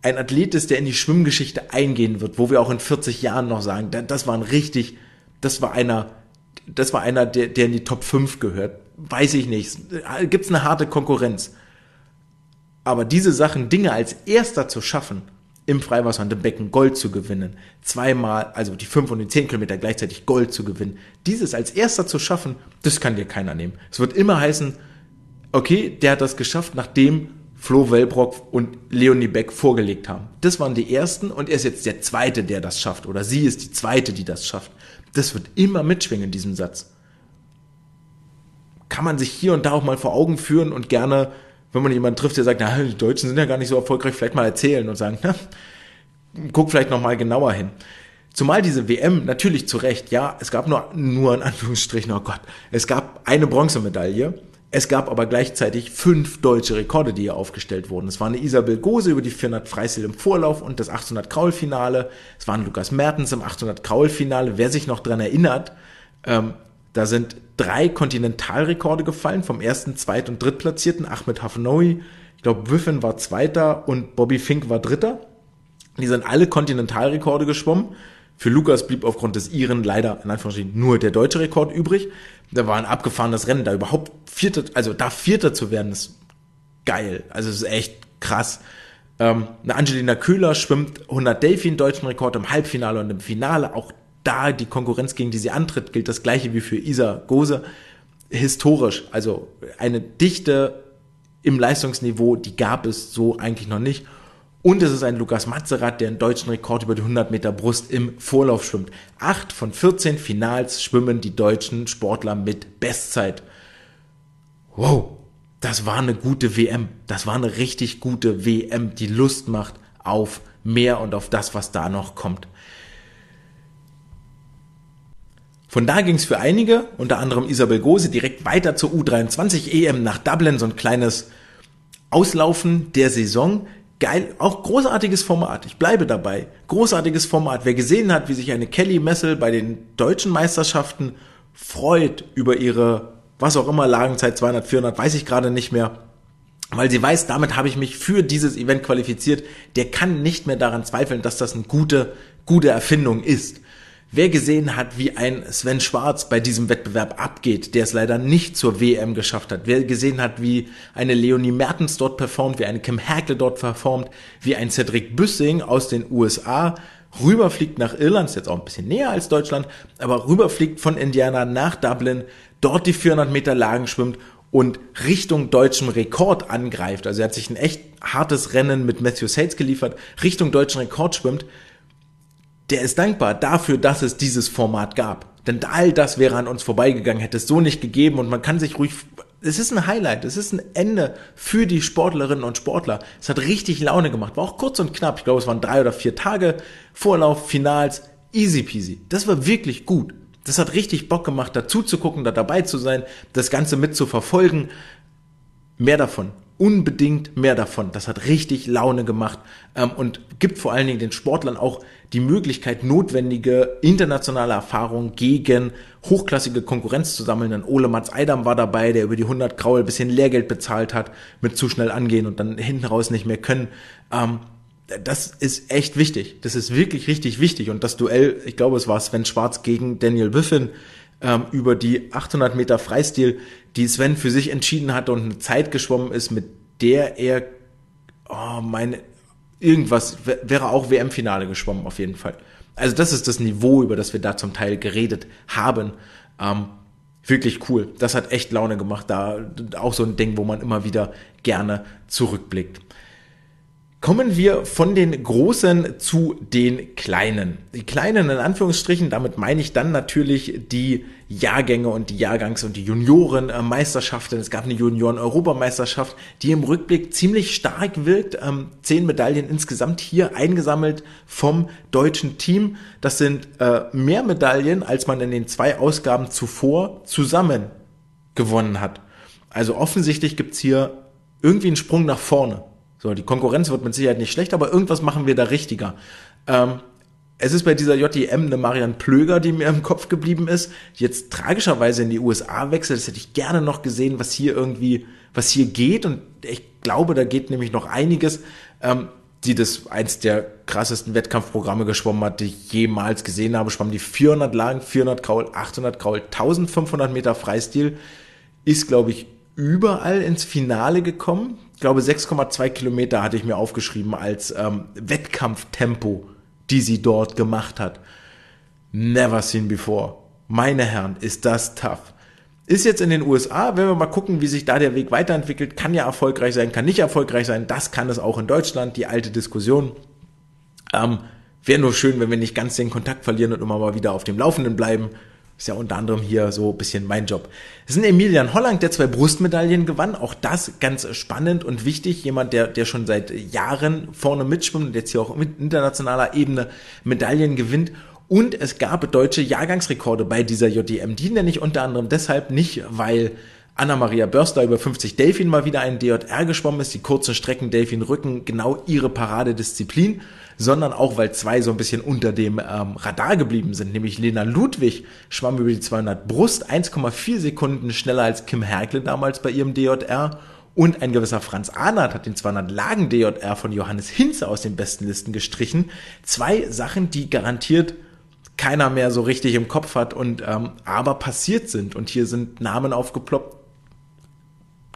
ein Athlet ist, der in die Schwimmgeschichte eingehen wird, wo wir auch in 40 Jahren noch sagen, das war ein richtig, das war einer, das war einer, der, der in die Top 5 gehört. Weiß ich nicht. Gibt's eine harte Konkurrenz. Aber diese Sachen, Dinge als erster zu schaffen, im Freiwasser und im Becken Gold zu gewinnen, zweimal, also die 5 und die 10 Kilometer gleichzeitig Gold zu gewinnen, dieses als erster zu schaffen, das kann dir keiner nehmen. Es wird immer heißen, okay, der hat das geschafft, nachdem Flo Wellbrock und Leonie Beck vorgelegt haben. Das waren die ersten und er ist jetzt der zweite, der das schafft. Oder sie ist die zweite, die das schafft. Das wird immer mitschwingen in diesem Satz. Kann man sich hier und da auch mal vor Augen führen und gerne, wenn man jemanden trifft, der sagt, na, die Deutschen sind ja gar nicht so erfolgreich, vielleicht mal erzählen und sagen, na, guck vielleicht noch mal genauer hin. Zumal diese WM natürlich zu Recht, ja, es gab nur, nur in Anführungsstrichen, oh Gott, es gab eine Bronzemedaille es gab aber gleichzeitig fünf deutsche Rekorde, die hier aufgestellt wurden. Es war eine Isabel Gose über die 400 Freistil im Vorlauf und das 800 Kraul-Finale. Es war ein Lukas Mertens im 800 Kraul-Finale. Wer sich noch dran erinnert, ähm, da sind drei Kontinentalrekorde gefallen vom ersten, zweiten und drittplatzierten. Ahmed Hafnoui, ich glaube, Wiffen war Zweiter und Bobby Fink war Dritter. Die sind alle Kontinentalrekorde geschwommen. Für Lukas blieb aufgrund des Iren leider in Anführungsstrichen nur der deutsche Rekord übrig. Da war ein abgefahrenes Rennen, da überhaupt Vierter, also da Vierter zu werden, ist geil. Also es ist echt krass. Ähm, eine Angelina Köhler schwimmt 100 Delfin deutschen Rekord im Halbfinale und im Finale. Auch da die Konkurrenz, gegen die sie antritt, gilt das gleiche wie für Isa Gose. Historisch, also eine Dichte im Leistungsniveau, die gab es so eigentlich noch nicht. Und es ist ein Lukas Mazerat, der einen deutschen Rekord über die 100 Meter Brust im Vorlauf schwimmt. Acht von 14 Finals schwimmen die deutschen Sportler mit Bestzeit. Wow, das war eine gute WM. Das war eine richtig gute WM, die Lust macht auf mehr und auf das, was da noch kommt. Von da ging es für einige, unter anderem Isabel Gose, direkt weiter zur U23 EM nach Dublin, so ein kleines Auslaufen der Saison. Geil, auch großartiges Format. Ich bleibe dabei. Großartiges Format. Wer gesehen hat, wie sich eine Kelly Messel bei den deutschen Meisterschaften freut über ihre, was auch immer, Lagenzeit 200, 400, weiß ich gerade nicht mehr, weil sie weiß, damit habe ich mich für dieses Event qualifiziert, der kann nicht mehr daran zweifeln, dass das eine gute, gute Erfindung ist. Wer gesehen hat, wie ein Sven Schwarz bei diesem Wettbewerb abgeht, der es leider nicht zur WM geschafft hat, wer gesehen hat, wie eine Leonie Mertens dort performt, wie eine Kim Herkle dort performt, wie ein Cedric Büssing aus den USA rüberfliegt nach Irland, ist jetzt auch ein bisschen näher als Deutschland, aber rüberfliegt von Indiana nach Dublin, dort die 400 Meter Lagen schwimmt und Richtung deutschem Rekord angreift. Also er hat sich ein echt hartes Rennen mit Matthew Sates geliefert, Richtung deutschen Rekord schwimmt der ist dankbar dafür, dass es dieses Format gab. Denn all das wäre an uns vorbeigegangen, hätte es so nicht gegeben und man kann sich ruhig, es ist ein Highlight, es ist ein Ende für die Sportlerinnen und Sportler. Es hat richtig Laune gemacht, war auch kurz und knapp. Ich glaube, es waren drei oder vier Tage, Vorlauf, Finals, easy peasy. Das war wirklich gut. Das hat richtig Bock gemacht, dazu zu gucken, da dabei zu sein, das Ganze mit zu verfolgen. Mehr davon unbedingt mehr davon. Das hat richtig Laune gemacht ähm, und gibt vor allen Dingen den Sportlern auch die Möglichkeit, notwendige internationale Erfahrung gegen hochklassige Konkurrenz zu sammeln. Denn Ole Mats Eidam war dabei, der über die 100 Kraul ein bisschen Lehrgeld bezahlt hat, mit zu schnell angehen und dann hinten raus nicht mehr können. Ähm, das ist echt wichtig. Das ist wirklich richtig wichtig. Und das Duell, ich glaube, es war Sven Schwarz gegen Daniel Wiffen, ähm, über die 800 Meter Freistil, die Sven für sich entschieden hatte und eine Zeit geschwommen ist, mit der er, oh, meine, irgendwas, wäre auch WM-Finale geschwommen auf jeden Fall. Also das ist das Niveau, über das wir da zum Teil geredet haben. Ähm, wirklich cool. Das hat echt Laune gemacht. Da auch so ein Ding, wo man immer wieder gerne zurückblickt. Kommen wir von den Großen zu den Kleinen. Die Kleinen in Anführungsstrichen, damit meine ich dann natürlich die Jahrgänge und die Jahrgangs- und die Juniorenmeisterschaften. Es gab eine Junioren-Europameisterschaft, die im Rückblick ziemlich stark wirkt. Ähm, zehn Medaillen insgesamt hier eingesammelt vom deutschen Team. Das sind äh, mehr Medaillen, als man in den zwei Ausgaben zuvor zusammen gewonnen hat. Also offensichtlich gibt's hier irgendwie einen Sprung nach vorne. So, die Konkurrenz wird mit Sicherheit nicht schlecht, aber irgendwas machen wir da richtiger. Ähm, es ist bei dieser JDM eine Marian Plöger, die mir im Kopf geblieben ist, die jetzt tragischerweise in die USA wechselt. Das hätte ich gerne noch gesehen, was hier irgendwie, was hier geht. Und ich glaube, da geht nämlich noch einiges. Ähm, die das eins der krassesten Wettkampfprogramme geschwommen hat, die ich jemals gesehen habe. Schwamm die 400 Lagen, 400 Kraul, 800 Kraul, 1500 Meter Freistil. Ist, glaube ich, überall ins Finale gekommen. Ich glaube, 6,2 Kilometer hatte ich mir aufgeschrieben als ähm, Wettkampftempo, die sie dort gemacht hat. Never seen before. Meine Herren, ist das tough. Ist jetzt in den USA, wenn wir mal gucken, wie sich da der Weg weiterentwickelt, kann ja erfolgreich sein, kann nicht erfolgreich sein. Das kann es auch in Deutschland, die alte Diskussion. Ähm, Wäre nur schön, wenn wir nicht ganz den Kontakt verlieren und immer mal wieder auf dem Laufenden bleiben. Ist ja unter anderem hier so ein bisschen mein Job. Es ist ein Emilian Holland, der zwei Brustmedaillen gewann. Auch das ganz spannend und wichtig. Jemand, der, der schon seit Jahren vorne mitschwimmt und jetzt hier auch mit internationaler Ebene Medaillen gewinnt. Und es gab deutsche Jahrgangsrekorde bei dieser JDM. Die nenne ich unter anderem deshalb nicht, weil Anna-Maria Börster über 50 Delfin mal wieder einen DJR geschwommen ist. Die kurzen Strecken Delfin Rücken genau ihre Paradedisziplin sondern auch, weil zwei so ein bisschen unter dem ähm, Radar geblieben sind, nämlich Lena Ludwig schwamm über die 200 Brust 1,4 Sekunden schneller als Kim Herkle damals bei ihrem DJR und ein gewisser Franz Ahnert hat den 200 Lagen DJR von Johannes Hinze aus den besten Listen gestrichen. Zwei Sachen, die garantiert keiner mehr so richtig im Kopf hat und ähm, aber passiert sind. Und hier sind Namen aufgeploppt,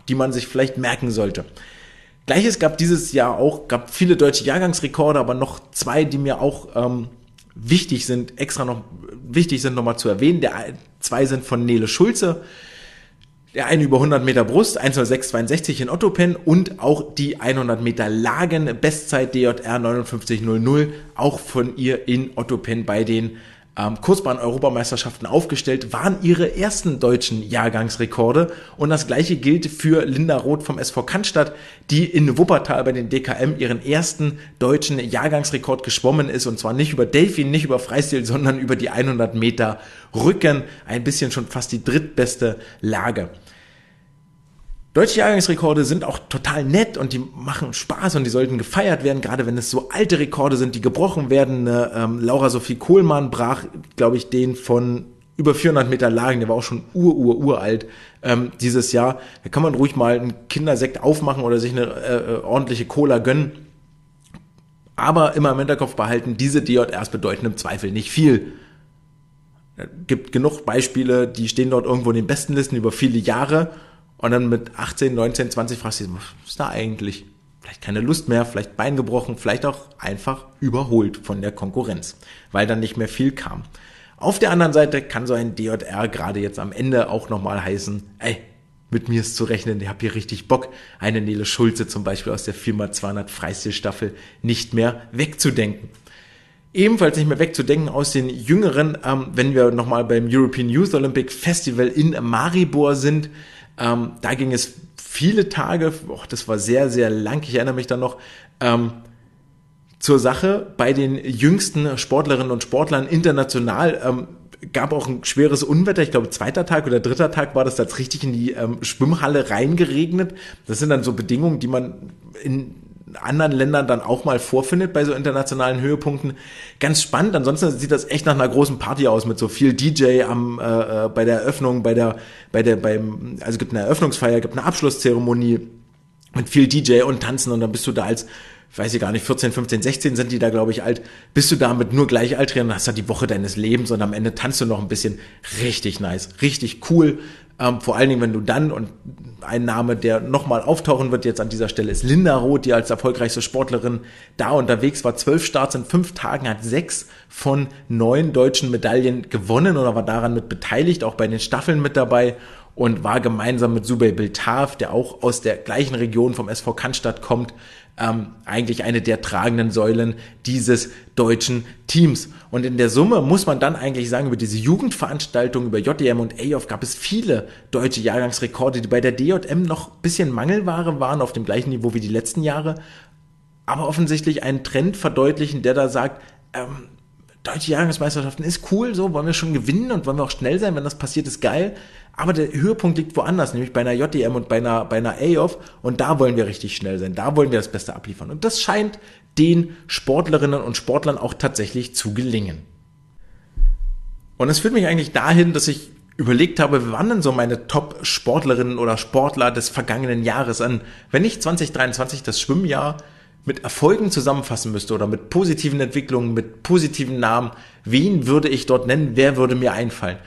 die man sich vielleicht merken sollte. Gleiches gab dieses Jahr auch, gab viele deutsche Jahrgangsrekorde, aber noch zwei, die mir auch ähm, wichtig sind, extra noch wichtig sind nochmal zu erwähnen. Der, zwei sind von Nele Schulze. Der eine über 100 Meter Brust, 106,62 in Ottopen und auch die 100 Meter Lagen Bestzeit DJR 5900, auch von ihr in Ottopen bei den ähm, Kurzbahn-Europameisterschaften aufgestellt, waren ihre ersten deutschen Jahrgangsrekorde. Und das gleiche gilt für Linda Roth vom SV Cannstatt, die in Wuppertal bei den DKM ihren ersten deutschen Jahrgangsrekord geschwommen ist. Und zwar nicht über Delfin, nicht über Freistil, sondern über die 100 Meter Rücken. Ein bisschen schon fast die drittbeste Lage. Deutsche Jahrgangsrekorde sind auch total nett und die machen Spaß und die sollten gefeiert werden, gerade wenn es so alte Rekorde sind, die gebrochen werden. Ähm, Laura Sophie Kohlmann brach, glaube ich, den von über 400 Meter Lagen, der war auch schon ur, ur, uralt ähm, dieses Jahr. Da kann man ruhig mal einen Kindersekt aufmachen oder sich eine äh, äh ordentliche Cola gönnen. Aber immer im Hinterkopf behalten, diese DJRs bedeuten im Zweifel nicht viel. Es gibt genug Beispiele, die stehen dort irgendwo in den besten Listen über viele Jahre und dann mit 18, 19, 20 fragst du dich, was ist da eigentlich? Vielleicht keine Lust mehr, vielleicht Bein gebrochen, vielleicht auch einfach überholt von der Konkurrenz, weil dann nicht mehr viel kam. Auf der anderen Seite kann so ein DJR gerade jetzt am Ende auch nochmal heißen, ey, mit mir ist zu rechnen, ich habe hier richtig Bock, eine Nele Schulze zum Beispiel aus der Firma 200 Freistilstaffel nicht mehr wegzudenken. Ebenfalls nicht mehr wegzudenken aus den Jüngeren, ähm, wenn wir nochmal beim European Youth Olympic Festival in Maribor sind, ähm, da ging es viele Tage, oh, das war sehr, sehr lang, ich erinnere mich dann noch, ähm, zur Sache bei den jüngsten Sportlerinnen und Sportlern international. Ähm, gab auch ein schweres Unwetter, ich glaube zweiter Tag oder dritter Tag war das da richtig in die ähm, Schwimmhalle reingeregnet. Das sind dann so Bedingungen, die man in anderen Ländern dann auch mal vorfindet bei so internationalen Höhepunkten. Ganz spannend. Ansonsten sieht das echt nach einer großen Party aus mit so viel DJ am äh, äh, bei der Eröffnung, bei der bei der beim also gibt eine Eröffnungsfeier, gibt eine Abschlusszeremonie mit viel DJ und Tanzen und dann bist du da als weiß ich gar nicht, 14, 15, 16 sind die da, glaube ich, alt, bist du da mit nur Gleichaltrigen und hast da die Woche deines Lebens und am Ende tanzt du noch ein bisschen. Richtig nice, richtig cool. Ähm, vor allen Dingen, wenn du dann, und ein Name, der nochmal auftauchen wird jetzt an dieser Stelle, ist Linda Roth, die als erfolgreichste Sportlerin da unterwegs war. Zwölf Starts in fünf Tagen, hat sechs von neun deutschen Medaillen gewonnen oder war daran mit beteiligt, auch bei den Staffeln mit dabei und war gemeinsam mit Subey Biltav, der auch aus der gleichen Region vom SV Cannstatt kommt, ähm, eigentlich eine der tragenden Säulen dieses deutschen Teams. Und in der Summe muss man dann eigentlich sagen, über diese Jugendveranstaltung, über JDM und AOF gab es viele deutsche Jahrgangsrekorde, die bei der DJM noch ein bisschen Mangelware waren, auf dem gleichen Niveau wie die letzten Jahre, aber offensichtlich einen Trend verdeutlichen, der da sagt, ähm, deutsche Jahrgangsmeisterschaften ist cool, so wollen wir schon gewinnen und wollen wir auch schnell sein, wenn das passiert, ist geil. Aber der Höhepunkt liegt woanders, nämlich bei einer JDM und bei einer, bei einer AOF. Und da wollen wir richtig schnell sein. Da wollen wir das Beste abliefern. Und das scheint den Sportlerinnen und Sportlern auch tatsächlich zu gelingen. Und es führt mich eigentlich dahin, dass ich überlegt habe, wann denn so meine Top-Sportlerinnen oder Sportler des vergangenen Jahres an, wenn ich 2023 das Schwimmjahr mit Erfolgen zusammenfassen müsste oder mit positiven Entwicklungen, mit positiven Namen, wen würde ich dort nennen, wer würde mir einfallen?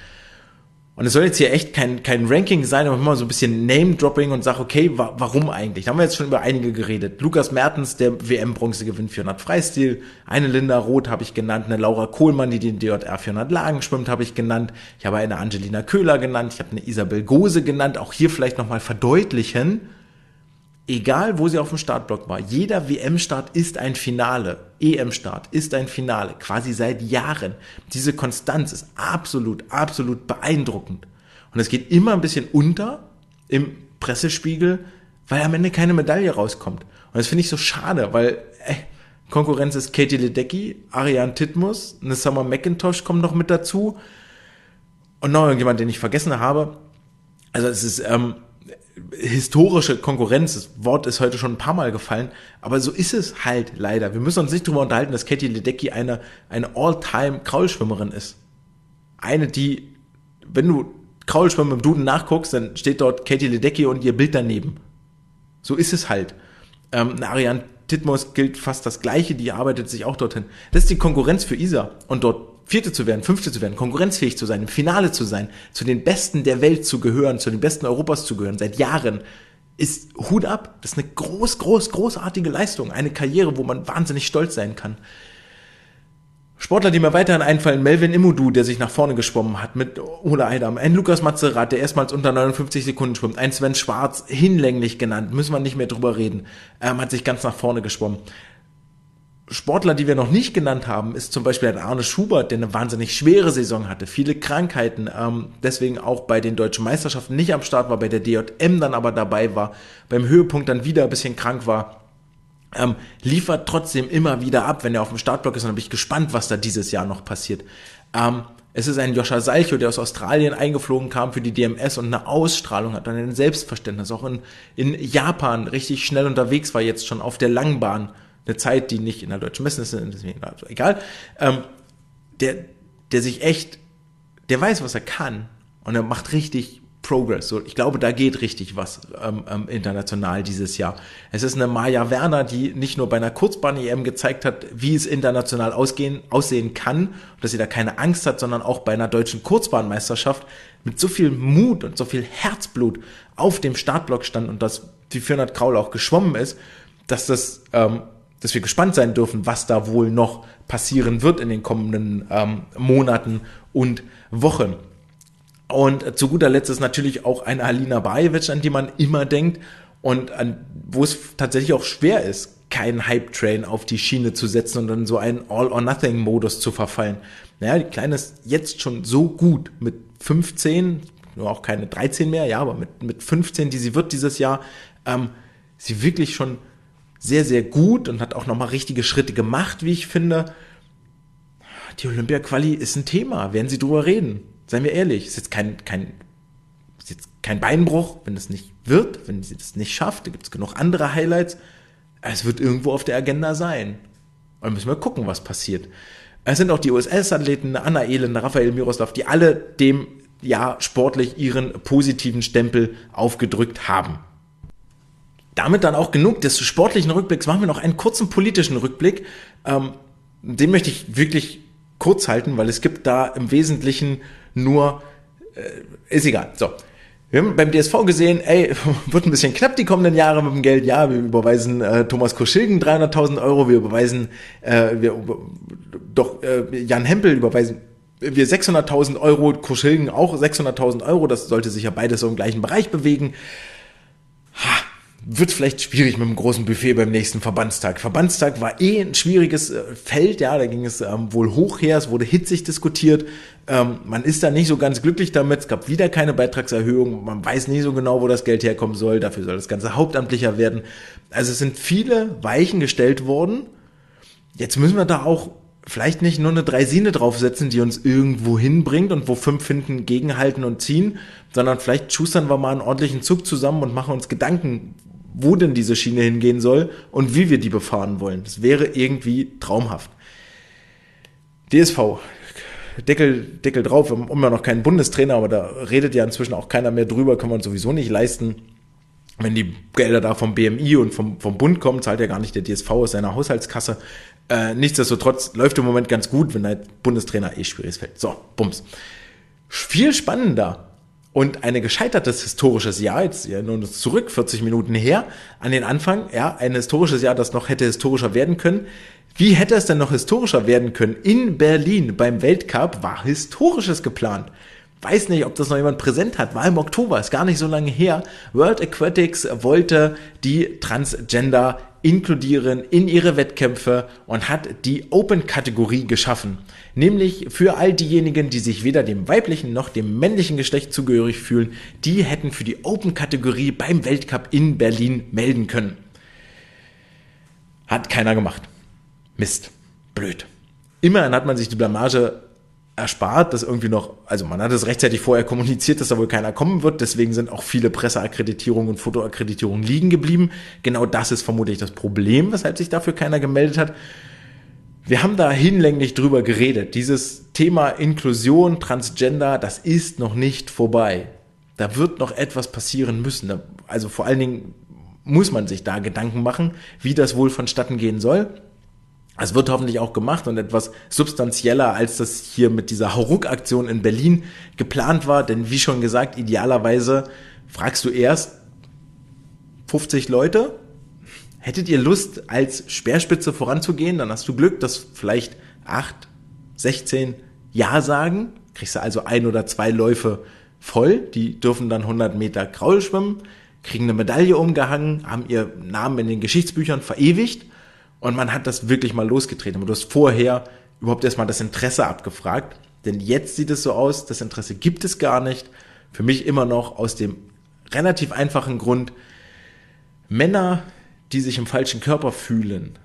Und es soll jetzt hier echt kein, kein Ranking sein, aber immer so ein bisschen Name-Dropping und sag, okay, wa warum eigentlich? Da haben wir jetzt schon über einige geredet. Lukas Mertens, der WM-Bronze gewinnt 400 Freistil. Eine Linda Roth habe ich genannt. Eine Laura Kohlmann, die den DJR 400 Lagen schwimmt, habe ich genannt. Ich habe eine Angelina Köhler genannt. Ich habe eine Isabel Gose genannt. Auch hier vielleicht nochmal verdeutlichen, egal wo sie auf dem Startblock war, jeder WM-Start ist ein Finale, EM-Start ist ein Finale, quasi seit Jahren. Diese Konstanz ist absolut, absolut beeindruckend. Und es geht immer ein bisschen unter im Pressespiegel, weil am Ende keine Medaille rauskommt. Und das finde ich so schade, weil äh, Konkurrenz ist Katie Ledecky, Ariane Titmus, eine Summer McIntosh kommt noch mit dazu und noch irgendjemand, den ich vergessen habe. Also es ist ähm, historische Konkurrenz, das Wort ist heute schon ein paar Mal gefallen, aber so ist es halt leider. Wir müssen uns nicht darüber unterhalten, dass Katie Ledecky eine, eine All-Time Kraulschwimmerin ist. Eine, die, wenn du Kraulschwimmen im Duden nachguckst, dann steht dort Katie Ledecky und ihr Bild daneben. So ist es halt. Ähm, Ariane Titmus gilt fast das Gleiche, die arbeitet sich auch dorthin. Das ist die Konkurrenz für Isa und dort Vierte zu werden, Fünfte zu werden, konkurrenzfähig zu sein, im Finale zu sein, zu den Besten der Welt zu gehören, zu den Besten Europas zu gehören, seit Jahren, ist Hut ab. Das ist eine groß, groß, großartige Leistung. Eine Karriere, wo man wahnsinnig stolz sein kann. Sportler, die mir weiterhin einfallen, Melvin Imudu, der sich nach vorne geschwommen hat mit Ola Eidam, ein Lukas Mazerat, der erstmals unter 59 Sekunden schwimmt, ein Sven Schwarz, hinlänglich genannt, müssen wir nicht mehr drüber reden, ähm, hat sich ganz nach vorne geschwommen. Sportler, die wir noch nicht genannt haben, ist zum Beispiel ein Arne Schubert, der eine wahnsinnig schwere Saison hatte, viele Krankheiten, ähm, deswegen auch bei den deutschen Meisterschaften nicht am Start war, bei der DJM dann aber dabei war, beim Höhepunkt dann wieder ein bisschen krank war ähm, liefert trotzdem immer wieder ab, wenn er auf dem Startblock ist. Dann bin ich gespannt, was da dieses Jahr noch passiert. Ähm, es ist ein Joscha Salcho, der aus Australien eingeflogen kam für die DMS und eine Ausstrahlung hat und ein Selbstverständnis. Auch in, in Japan richtig schnell unterwegs war, jetzt schon auf der Langbahn. Eine Zeit, die nicht in der deutschen Messe ist, deswegen also egal. Ähm, der, der sich echt, der weiß, was er kann. Und er macht richtig Progress. So, ich glaube, da geht richtig was ähm, ähm, international dieses Jahr. Es ist eine Maja Werner, die nicht nur bei einer Kurzbahn-EM gezeigt hat, wie es international ausgehen, aussehen kann, dass sie da keine Angst hat, sondern auch bei einer deutschen Kurzbahnmeisterschaft mit so viel Mut und so viel Herzblut auf dem Startblock stand und dass die 400 Kraul auch geschwommen ist, dass das, ähm, dass wir gespannt sein dürfen, was da wohl noch passieren wird in den kommenden ähm, Monaten und Wochen. Und zu guter Letzt ist natürlich auch eine Alina Bajevic, an die man immer denkt und an, wo es tatsächlich auch schwer ist, keinen Hype-Train auf die Schiene zu setzen und dann so einen All-or-Nothing-Modus zu verfallen. Naja, die Kleine ist jetzt schon so gut mit 15, nur auch keine 13 mehr, ja, aber mit, mit 15, die sie wird dieses Jahr, ähm, sie wirklich schon sehr, sehr gut und hat auch nochmal richtige Schritte gemacht, wie ich finde. Die Olympia-Quali ist ein Thema, werden sie drüber reden. Seien wir ehrlich, ist jetzt kein, kein, ist jetzt kein Beinbruch, wenn es nicht wird, wenn sie das nicht schafft. Da gibt es genug andere Highlights. Es wird irgendwo auf der Agenda sein. Und müssen wir gucken, was passiert. Es sind auch die USS-Athleten, Anna Elend, Raphael Miroslav, die alle dem ja sportlich ihren positiven Stempel aufgedrückt haben. Damit dann auch genug des sportlichen Rückblicks. Machen wir noch einen kurzen politischen Rückblick. Ähm, den möchte ich wirklich kurz halten, weil es gibt da im Wesentlichen nur, äh, ist egal. So. Wir haben beim DSV gesehen, ey, wird ein bisschen knapp die kommenden Jahre mit dem Geld. Ja, wir überweisen äh, Thomas Koschilgen 300.000 Euro, wir überweisen, äh, wir, doch äh, Jan Hempel überweisen wir 600.000 Euro, Koschilgen auch 600.000 Euro. Das sollte sich ja beides so im gleichen Bereich bewegen. Ha, wird vielleicht schwierig mit dem großen Buffet beim nächsten Verbandstag. Verbandstag war eh ein schwieriges äh, Feld, ja, da ging es ähm, wohl hoch her, es wurde hitzig diskutiert. Ähm, man ist da nicht so ganz glücklich damit, es gab wieder keine Beitragserhöhung, man weiß nie so genau, wo das Geld herkommen soll, dafür soll das Ganze hauptamtlicher werden. Also es sind viele Weichen gestellt worden. Jetzt müssen wir da auch vielleicht nicht nur eine Dreisine draufsetzen, die uns irgendwo hinbringt und wo fünf hinten gegenhalten und ziehen, sondern vielleicht schustern wir mal einen ordentlichen Zug zusammen und machen uns Gedanken, wo denn diese Schiene hingehen soll und wie wir die befahren wollen. Das wäre irgendwie traumhaft. DSV, Deckel, Deckel drauf, wir haben immer noch keinen Bundestrainer, aber da redet ja inzwischen auch keiner mehr drüber, kann man sowieso nicht leisten. Wenn die Gelder da vom BMI und vom, vom Bund kommen, zahlt ja gar nicht der DSV aus seiner Haushaltskasse. Äh, nichtsdestotrotz läuft im Moment ganz gut, wenn halt Bundestrainer eh schwieriges Feld. So, Bums. Viel spannender und ein gescheitertes historisches Jahr, jetzt ja nur zurück, 40 Minuten her, an den Anfang, ja, ein historisches Jahr, das noch hätte historischer werden können. Wie hätte es denn noch historischer werden können? In Berlin beim Weltcup war Historisches geplant. Weiß nicht, ob das noch jemand präsent hat. War im Oktober, ist gar nicht so lange her. World Aquatics wollte die Transgender inkludieren in ihre Wettkämpfe und hat die Open-Kategorie geschaffen. Nämlich für all diejenigen, die sich weder dem weiblichen noch dem männlichen Geschlecht zugehörig fühlen, die hätten für die Open-Kategorie beim Weltcup in Berlin melden können. Hat keiner gemacht. Mist. Blöd. Immerhin hat man sich die Blamage erspart, dass irgendwie noch, also man hat es rechtzeitig vorher kommuniziert, dass da wohl keiner kommen wird, deswegen sind auch viele Presseakkreditierungen und Fotoakkreditierungen liegen geblieben. Genau das ist vermutlich das Problem, weshalb sich dafür keiner gemeldet hat. Wir haben da hinlänglich drüber geredet. Dieses Thema Inklusion, Transgender, das ist noch nicht vorbei. Da wird noch etwas passieren müssen. Also vor allen Dingen muss man sich da Gedanken machen, wie das wohl vonstatten gehen soll. Es wird hoffentlich auch gemacht und etwas substanzieller, als das hier mit dieser Hauruck-Aktion in Berlin geplant war. Denn wie schon gesagt, idealerweise fragst du erst 50 Leute, hättet ihr Lust, als Speerspitze voranzugehen? Dann hast du Glück, dass vielleicht acht 16 Ja sagen, kriegst du also ein oder zwei Läufe voll, die dürfen dann 100 Meter Kraul schwimmen, kriegen eine Medaille umgehangen, haben ihr Namen in den Geschichtsbüchern verewigt und man hat das wirklich mal losgetreten. Aber du hast vorher überhaupt erstmal das Interesse abgefragt, denn jetzt sieht es so aus, das Interesse gibt es gar nicht. Für mich immer noch aus dem relativ einfachen Grund, Männer, die sich im falschen Körper fühlen,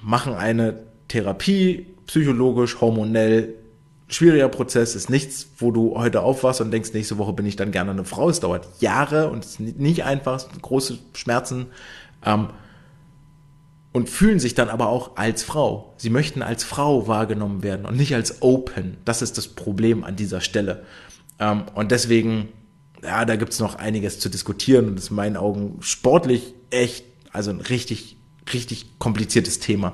machen eine Therapie, psychologisch, hormonell, schwieriger Prozess, ist nichts, wo du heute aufwachst und denkst, nächste Woche bin ich dann gerne eine Frau. Es dauert Jahre und es ist nicht einfach, große Schmerzen. Ähm, und fühlen sich dann aber auch als Frau. Sie möchten als Frau wahrgenommen werden und nicht als Open. Das ist das Problem an dieser Stelle. Ähm, und deswegen, ja, da gibt's noch einiges zu diskutieren und ist in meinen Augen sportlich echt, also ein richtig, richtig kompliziertes Thema.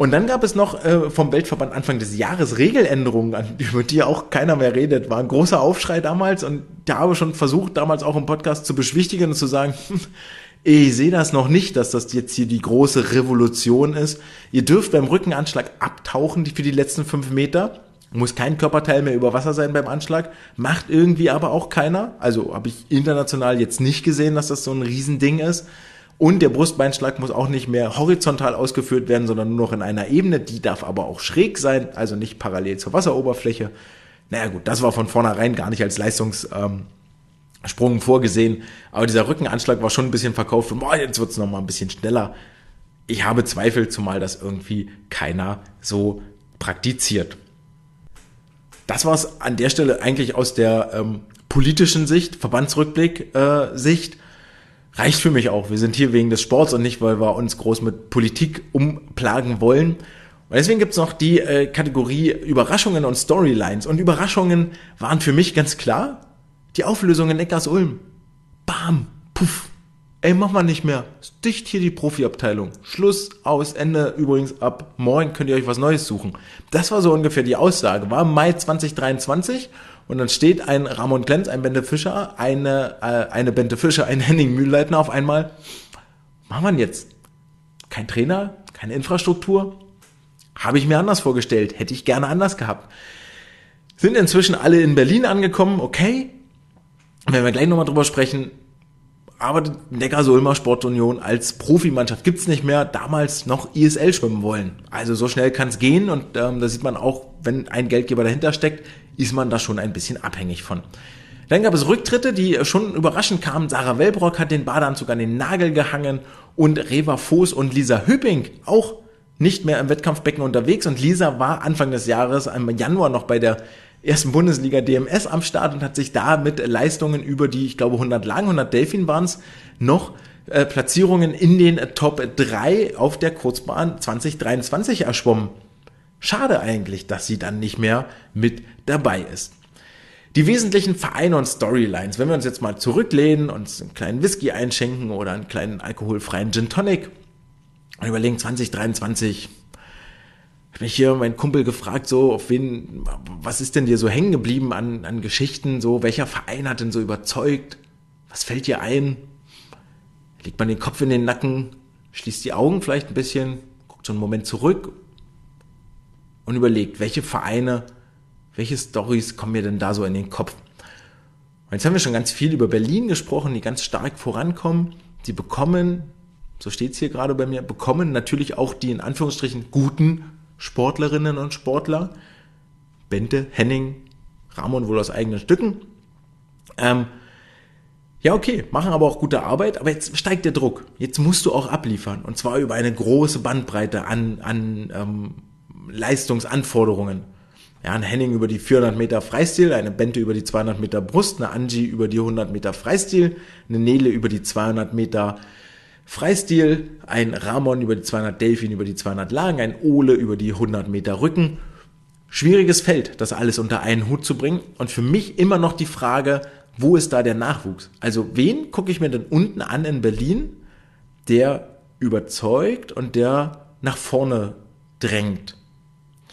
Und dann gab es noch äh, vom Weltverband Anfang des Jahres Regeländerungen, über die auch keiner mehr redet. War ein großer Aufschrei damals und da habe schon versucht, damals auch im Podcast zu beschwichtigen und zu sagen, ich sehe das noch nicht, dass das jetzt hier die große Revolution ist. Ihr dürft beim Rückenanschlag abtauchen für die letzten fünf Meter. Muss kein Körperteil mehr über Wasser sein beim Anschlag. Macht irgendwie aber auch keiner. Also habe ich international jetzt nicht gesehen, dass das so ein Riesending ist. Und der Brustbeinschlag muss auch nicht mehr horizontal ausgeführt werden, sondern nur noch in einer Ebene. Die darf aber auch schräg sein, also nicht parallel zur Wasseroberfläche. Naja gut, das war von vornherein gar nicht als Leistungssprung ähm, vorgesehen. Aber dieser Rückenanschlag war schon ein bisschen verkauft und boah, jetzt wird's noch mal ein bisschen schneller. Ich habe Zweifel, zumal das irgendwie keiner so praktiziert. Das war es an der Stelle eigentlich aus der ähm, politischen Sicht, Verbandsrückblick äh, Sicht reicht für mich auch. Wir sind hier wegen des Sports und nicht, weil wir uns groß mit Politik umplagen wollen. Und deswegen gibt's noch die äh, Kategorie Überraschungen und Storylines. Und Überraschungen waren für mich ganz klar die Auflösung in Eckers-Ulm. Bam, puff. Ey, mach mal nicht mehr. Dicht hier die Profiabteilung. Schluss, aus, Ende. Übrigens, ab morgen könnt ihr euch was Neues suchen. Das war so ungefähr die Aussage. War Mai 2023 und dann steht ein Ramon Klenz, ein Bente Fischer, eine, äh, eine Bente Fischer, ein Henning Mühlleitner auf einmal. Machen wir jetzt? Kein Trainer, keine Infrastruktur? Habe ich mir anders vorgestellt, hätte ich gerne anders gehabt. Sind inzwischen alle in Berlin angekommen, okay. Wenn wir gleich nochmal drüber sprechen, aber Neckar-Sulmer Sportunion als Profimannschaft gibt's nicht mehr, damals noch ISL schwimmen wollen. Also so schnell kann's gehen und ähm, da sieht man auch, wenn ein Geldgeber dahinter steckt, ist man da schon ein bisschen abhängig von. Dann gab es Rücktritte, die schon überraschend kamen. Sarah Wellbrock hat den Badeanzug an den Nagel gehangen und Reva Voß und Lisa Hüpping auch nicht mehr im Wettkampfbecken unterwegs. Und Lisa war Anfang des Jahres, im Januar noch bei der ersten Bundesliga DMS am Start und hat sich da mit Leistungen über die, ich glaube 100 Lagen, 100 Delfin waren es, noch äh, Platzierungen in den Top 3 auf der Kurzbahn 2023 erschwommen. Schade eigentlich, dass sie dann nicht mehr mit dabei ist. Die wesentlichen Vereine und Storylines, wenn wir uns jetzt mal zurücklehnen, uns einen kleinen Whisky einschenken oder einen kleinen alkoholfreien Gin Tonic und überlegen 2023, habe mich hier mein Kumpel gefragt, so, auf wen, was ist denn dir so hängen geblieben an, an Geschichten, so, welcher Verein hat denn so überzeugt? Was fällt dir ein? Legt man den Kopf in den Nacken, schließt die Augen vielleicht ein bisschen, guckt so einen Moment zurück und überlegt, welche Vereine, welche Stories kommen mir denn da so in den Kopf? Und jetzt haben wir schon ganz viel über Berlin gesprochen, die ganz stark vorankommen. Sie bekommen, so steht es hier gerade bei mir, bekommen natürlich auch die in Anführungsstrichen guten Sportlerinnen und Sportler. Bente, Henning, Ramon wohl aus eigenen Stücken. Ähm, ja, okay, machen aber auch gute Arbeit, aber jetzt steigt der Druck. Jetzt musst du auch abliefern. Und zwar über eine große Bandbreite an, an ähm, Leistungsanforderungen. Ja, ein Henning über die 400 Meter Freistil, eine Bente über die 200 Meter Brust, eine Angie über die 100 Meter Freistil, eine Nele über die 200 Meter Freistil, ein Ramon über die 200 Delfin über die 200 Lagen, ein Ole über die 100 Meter Rücken. Schwieriges Feld, das alles unter einen Hut zu bringen. Und für mich immer noch die Frage, wo ist da der Nachwuchs? Also wen gucke ich mir denn unten an in Berlin, der überzeugt und der nach vorne drängt?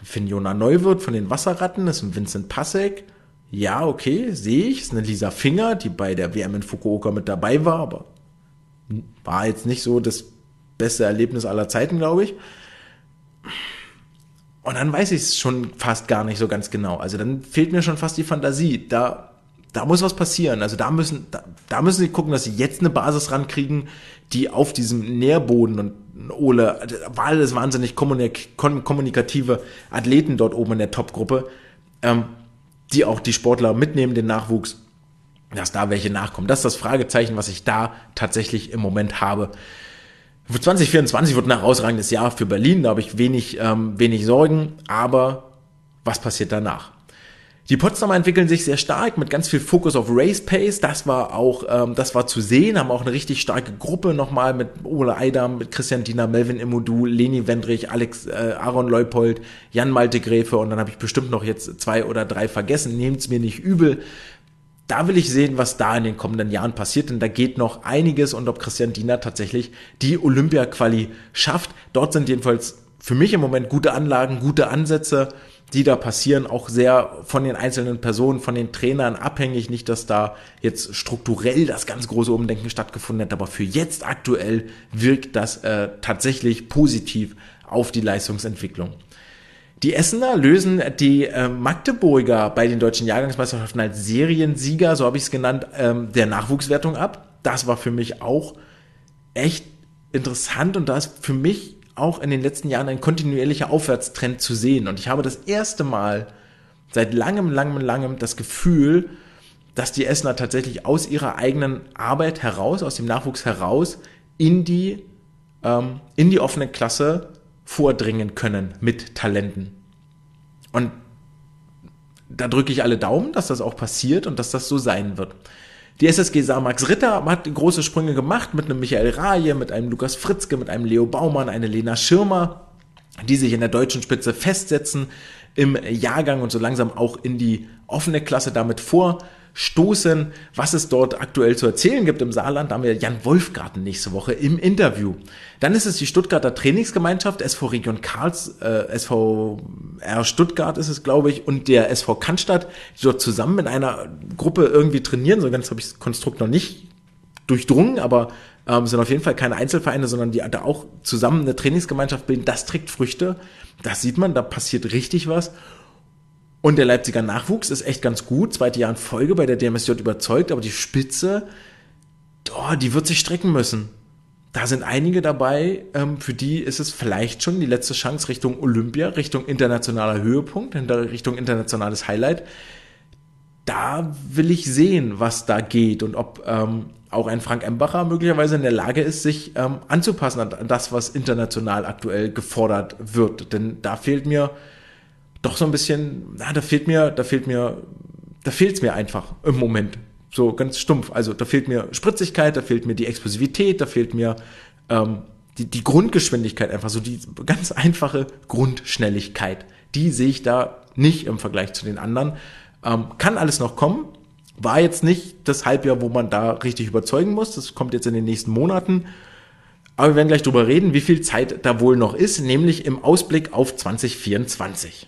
Finjona Neuwirth von den Wasserratten, ist ein Vincent Passek. Ja, okay, sehe ich. Ist eine Lisa Finger, die bei der WM in Fukuoka mit dabei war, aber war jetzt nicht so das beste Erlebnis aller Zeiten, glaube ich. Und dann weiß ich es schon fast gar nicht so ganz genau. Also dann fehlt mir schon fast die Fantasie. Da, da muss was passieren. Also da müssen, da, da müssen sie gucken, dass sie jetzt eine Basis rankriegen, die auf diesem Nährboden und Ole, alles wahnsinnig kommunik kommunikative Athleten dort oben in der Topgruppe, ähm, die auch die Sportler mitnehmen, den Nachwuchs, dass da welche nachkommen. Das ist das Fragezeichen, was ich da tatsächlich im Moment habe. 2024 wird ein herausragendes Jahr für Berlin, da habe ich wenig, ähm, wenig Sorgen, aber was passiert danach? Die Potsdamer entwickeln sich sehr stark mit ganz viel Fokus auf Race Pace. Das war auch, ähm, das war zu sehen. Haben auch eine richtig starke Gruppe nochmal mit Ole Eidam, mit Christian Diener, Melvin Immodu, Leni Wendrich, Alex, äh, Aaron Leupold, Jan Malte Gräfe und dann habe ich bestimmt noch jetzt zwei oder drei vergessen. Nehmt's mir nicht übel da will ich sehen, was da in den kommenden Jahren passiert, denn da geht noch einiges und ob Christian Diener tatsächlich die Olympia-Quali schafft. Dort sind jedenfalls für mich im Moment gute Anlagen, gute Ansätze, die da passieren, auch sehr von den einzelnen Personen, von den Trainern abhängig. Nicht, dass da jetzt strukturell das ganz große Umdenken stattgefunden hat, aber für jetzt aktuell wirkt das äh, tatsächlich positiv auf die Leistungsentwicklung. Die Essener lösen die äh, Magdeburger bei den deutschen Jahrgangsmeisterschaften als Seriensieger, so habe ich es genannt, ähm, der Nachwuchswertung ab. Das war für mich auch echt interessant und da ist für mich auch in den letzten Jahren ein kontinuierlicher Aufwärtstrend zu sehen. Und ich habe das erste Mal seit langem, langem, langem das Gefühl, dass die Essener tatsächlich aus ihrer eigenen Arbeit heraus, aus dem Nachwuchs heraus, in die, ähm, in die offene Klasse vordringen können mit Talenten. Und da drücke ich alle Daumen, dass das auch passiert und dass das so sein wird. Die SSG sah Max Ritter hat große Sprünge gemacht mit einem Michael Raje, mit einem Lukas Fritzke, mit einem Leo Baumann, eine Lena Schirmer, die sich in der deutschen Spitze festsetzen im Jahrgang und so langsam auch in die offene Klasse damit vor stoßen, was es dort aktuell zu erzählen gibt im Saarland. Da haben wir Jan Wolfgarten nächste Woche im Interview. Dann ist es die Stuttgarter Trainingsgemeinschaft, SV Region Karls, äh, SVR Stuttgart ist es, glaube ich, und der SV Cannstatt, die dort zusammen in einer Gruppe irgendwie trainieren. So ganz habe ich das Konstrukt noch nicht durchdrungen, aber ähm, sind auf jeden Fall keine Einzelvereine, sondern die da auch zusammen eine Trainingsgemeinschaft bilden. Das trägt Früchte. Das sieht man, da passiert richtig was. Und der Leipziger Nachwuchs ist echt ganz gut. Zweite Jahr in Folge bei der DMSJ überzeugt, aber die Spitze, oh, die wird sich strecken müssen. Da sind einige dabei, ähm, für die ist es vielleicht schon die letzte Chance Richtung Olympia, Richtung internationaler Höhepunkt, Richtung internationales Highlight. Da will ich sehen, was da geht und ob ähm, auch ein Frank Embacher möglicherweise in der Lage ist, sich ähm, anzupassen an das, was international aktuell gefordert wird. Denn da fehlt mir doch so ein bisschen, na, da fehlt mir, da fehlt mir, da fehlt's mir einfach im Moment. So ganz stumpf. Also da fehlt mir Spritzigkeit, da fehlt mir die Explosivität, da fehlt mir ähm, die, die Grundgeschwindigkeit einfach, so die ganz einfache Grundschnelligkeit. Die sehe ich da nicht im Vergleich zu den anderen. Ähm, kann alles noch kommen. War jetzt nicht das Halbjahr, wo man da richtig überzeugen muss. Das kommt jetzt in den nächsten Monaten. Aber wir werden gleich drüber reden, wie viel Zeit da wohl noch ist, nämlich im Ausblick auf 2024.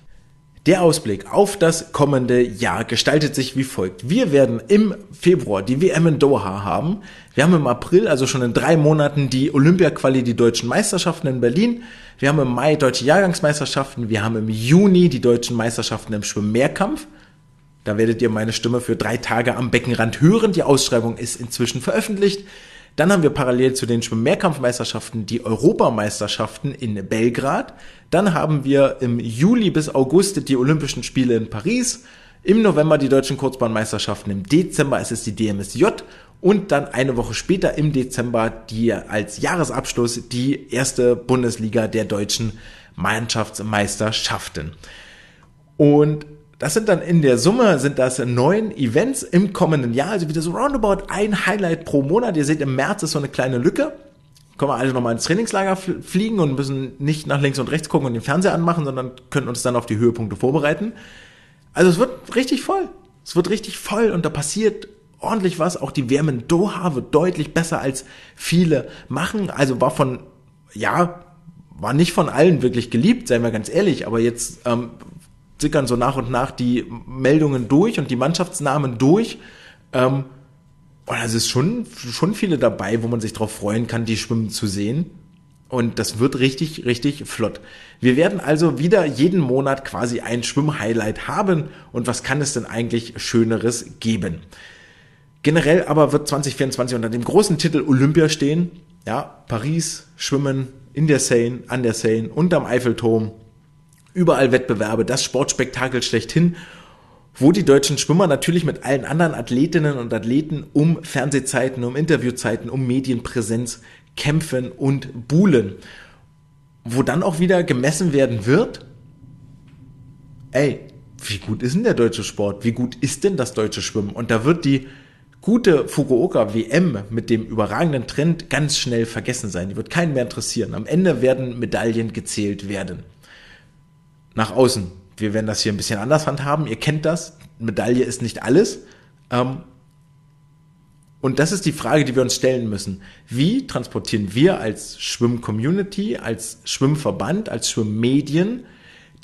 Der Ausblick auf das kommende Jahr gestaltet sich wie folgt. Wir werden im Februar die WM in Doha haben. Wir haben im April, also schon in drei Monaten, die Olympia-Quali, die deutschen Meisterschaften in Berlin. Wir haben im Mai deutsche Jahrgangsmeisterschaften. Wir haben im Juni die deutschen Meisterschaften im Schwimmmehrkampf. Da werdet ihr meine Stimme für drei Tage am Beckenrand hören. Die Ausschreibung ist inzwischen veröffentlicht. Dann haben wir parallel zu den Schwimm-Mehrkampfmeisterschaften die Europameisterschaften in Belgrad. Dann haben wir im Juli bis August die Olympischen Spiele in Paris. Im November die deutschen Kurzbahnmeisterschaften. Im Dezember ist es die DMSJ. Und dann eine Woche später im Dezember die als Jahresabschluss die erste Bundesliga der deutschen Mannschaftsmeisterschaften. Und das sind dann in der Summe sind das neun Events im kommenden Jahr, also wieder so roundabout ein Highlight pro Monat. Ihr seht, im März ist so eine kleine Lücke. Können wir alle nochmal ins Trainingslager fliegen und müssen nicht nach links und rechts gucken und den Fernseher anmachen, sondern können uns dann auf die Höhepunkte vorbereiten. Also es wird richtig voll. Es wird richtig voll und da passiert ordentlich was. Auch die Wärme in Doha wird deutlich besser als viele machen. Also war von, ja, war nicht von allen wirklich geliebt, seien wir ganz ehrlich, aber jetzt ähm, sickern so nach und nach die Meldungen durch und die Mannschaftsnamen durch. Ähm, und es ist schon, schon viele dabei, wo man sich darauf freuen kann, die schwimmen zu sehen. Und das wird richtig, richtig flott. Wir werden also wieder jeden Monat quasi ein Schwimmhighlight haben. Und was kann es denn eigentlich Schöneres geben? Generell aber wird 2024 unter dem großen Titel Olympia stehen. Ja, Paris, Schwimmen in der Seine, an der Seine, unterm Eiffelturm. Überall Wettbewerbe, das Sportspektakel schlechthin wo die deutschen Schwimmer natürlich mit allen anderen Athletinnen und Athleten um Fernsehzeiten, um Interviewzeiten, um Medienpräsenz kämpfen und buhlen. Wo dann auch wieder gemessen werden wird, ey, wie gut ist denn der deutsche Sport? Wie gut ist denn das deutsche Schwimmen? Und da wird die gute Fukuoka WM mit dem überragenden Trend ganz schnell vergessen sein. Die wird keinen mehr interessieren. Am Ende werden Medaillen gezählt werden. Nach außen wir werden das hier ein bisschen anders handhaben. Ihr kennt das. Medaille ist nicht alles. Ähm, und das ist die Frage, die wir uns stellen müssen. Wie transportieren wir als Schwimm-Community, als Schwimmverband, als Schwimmmedien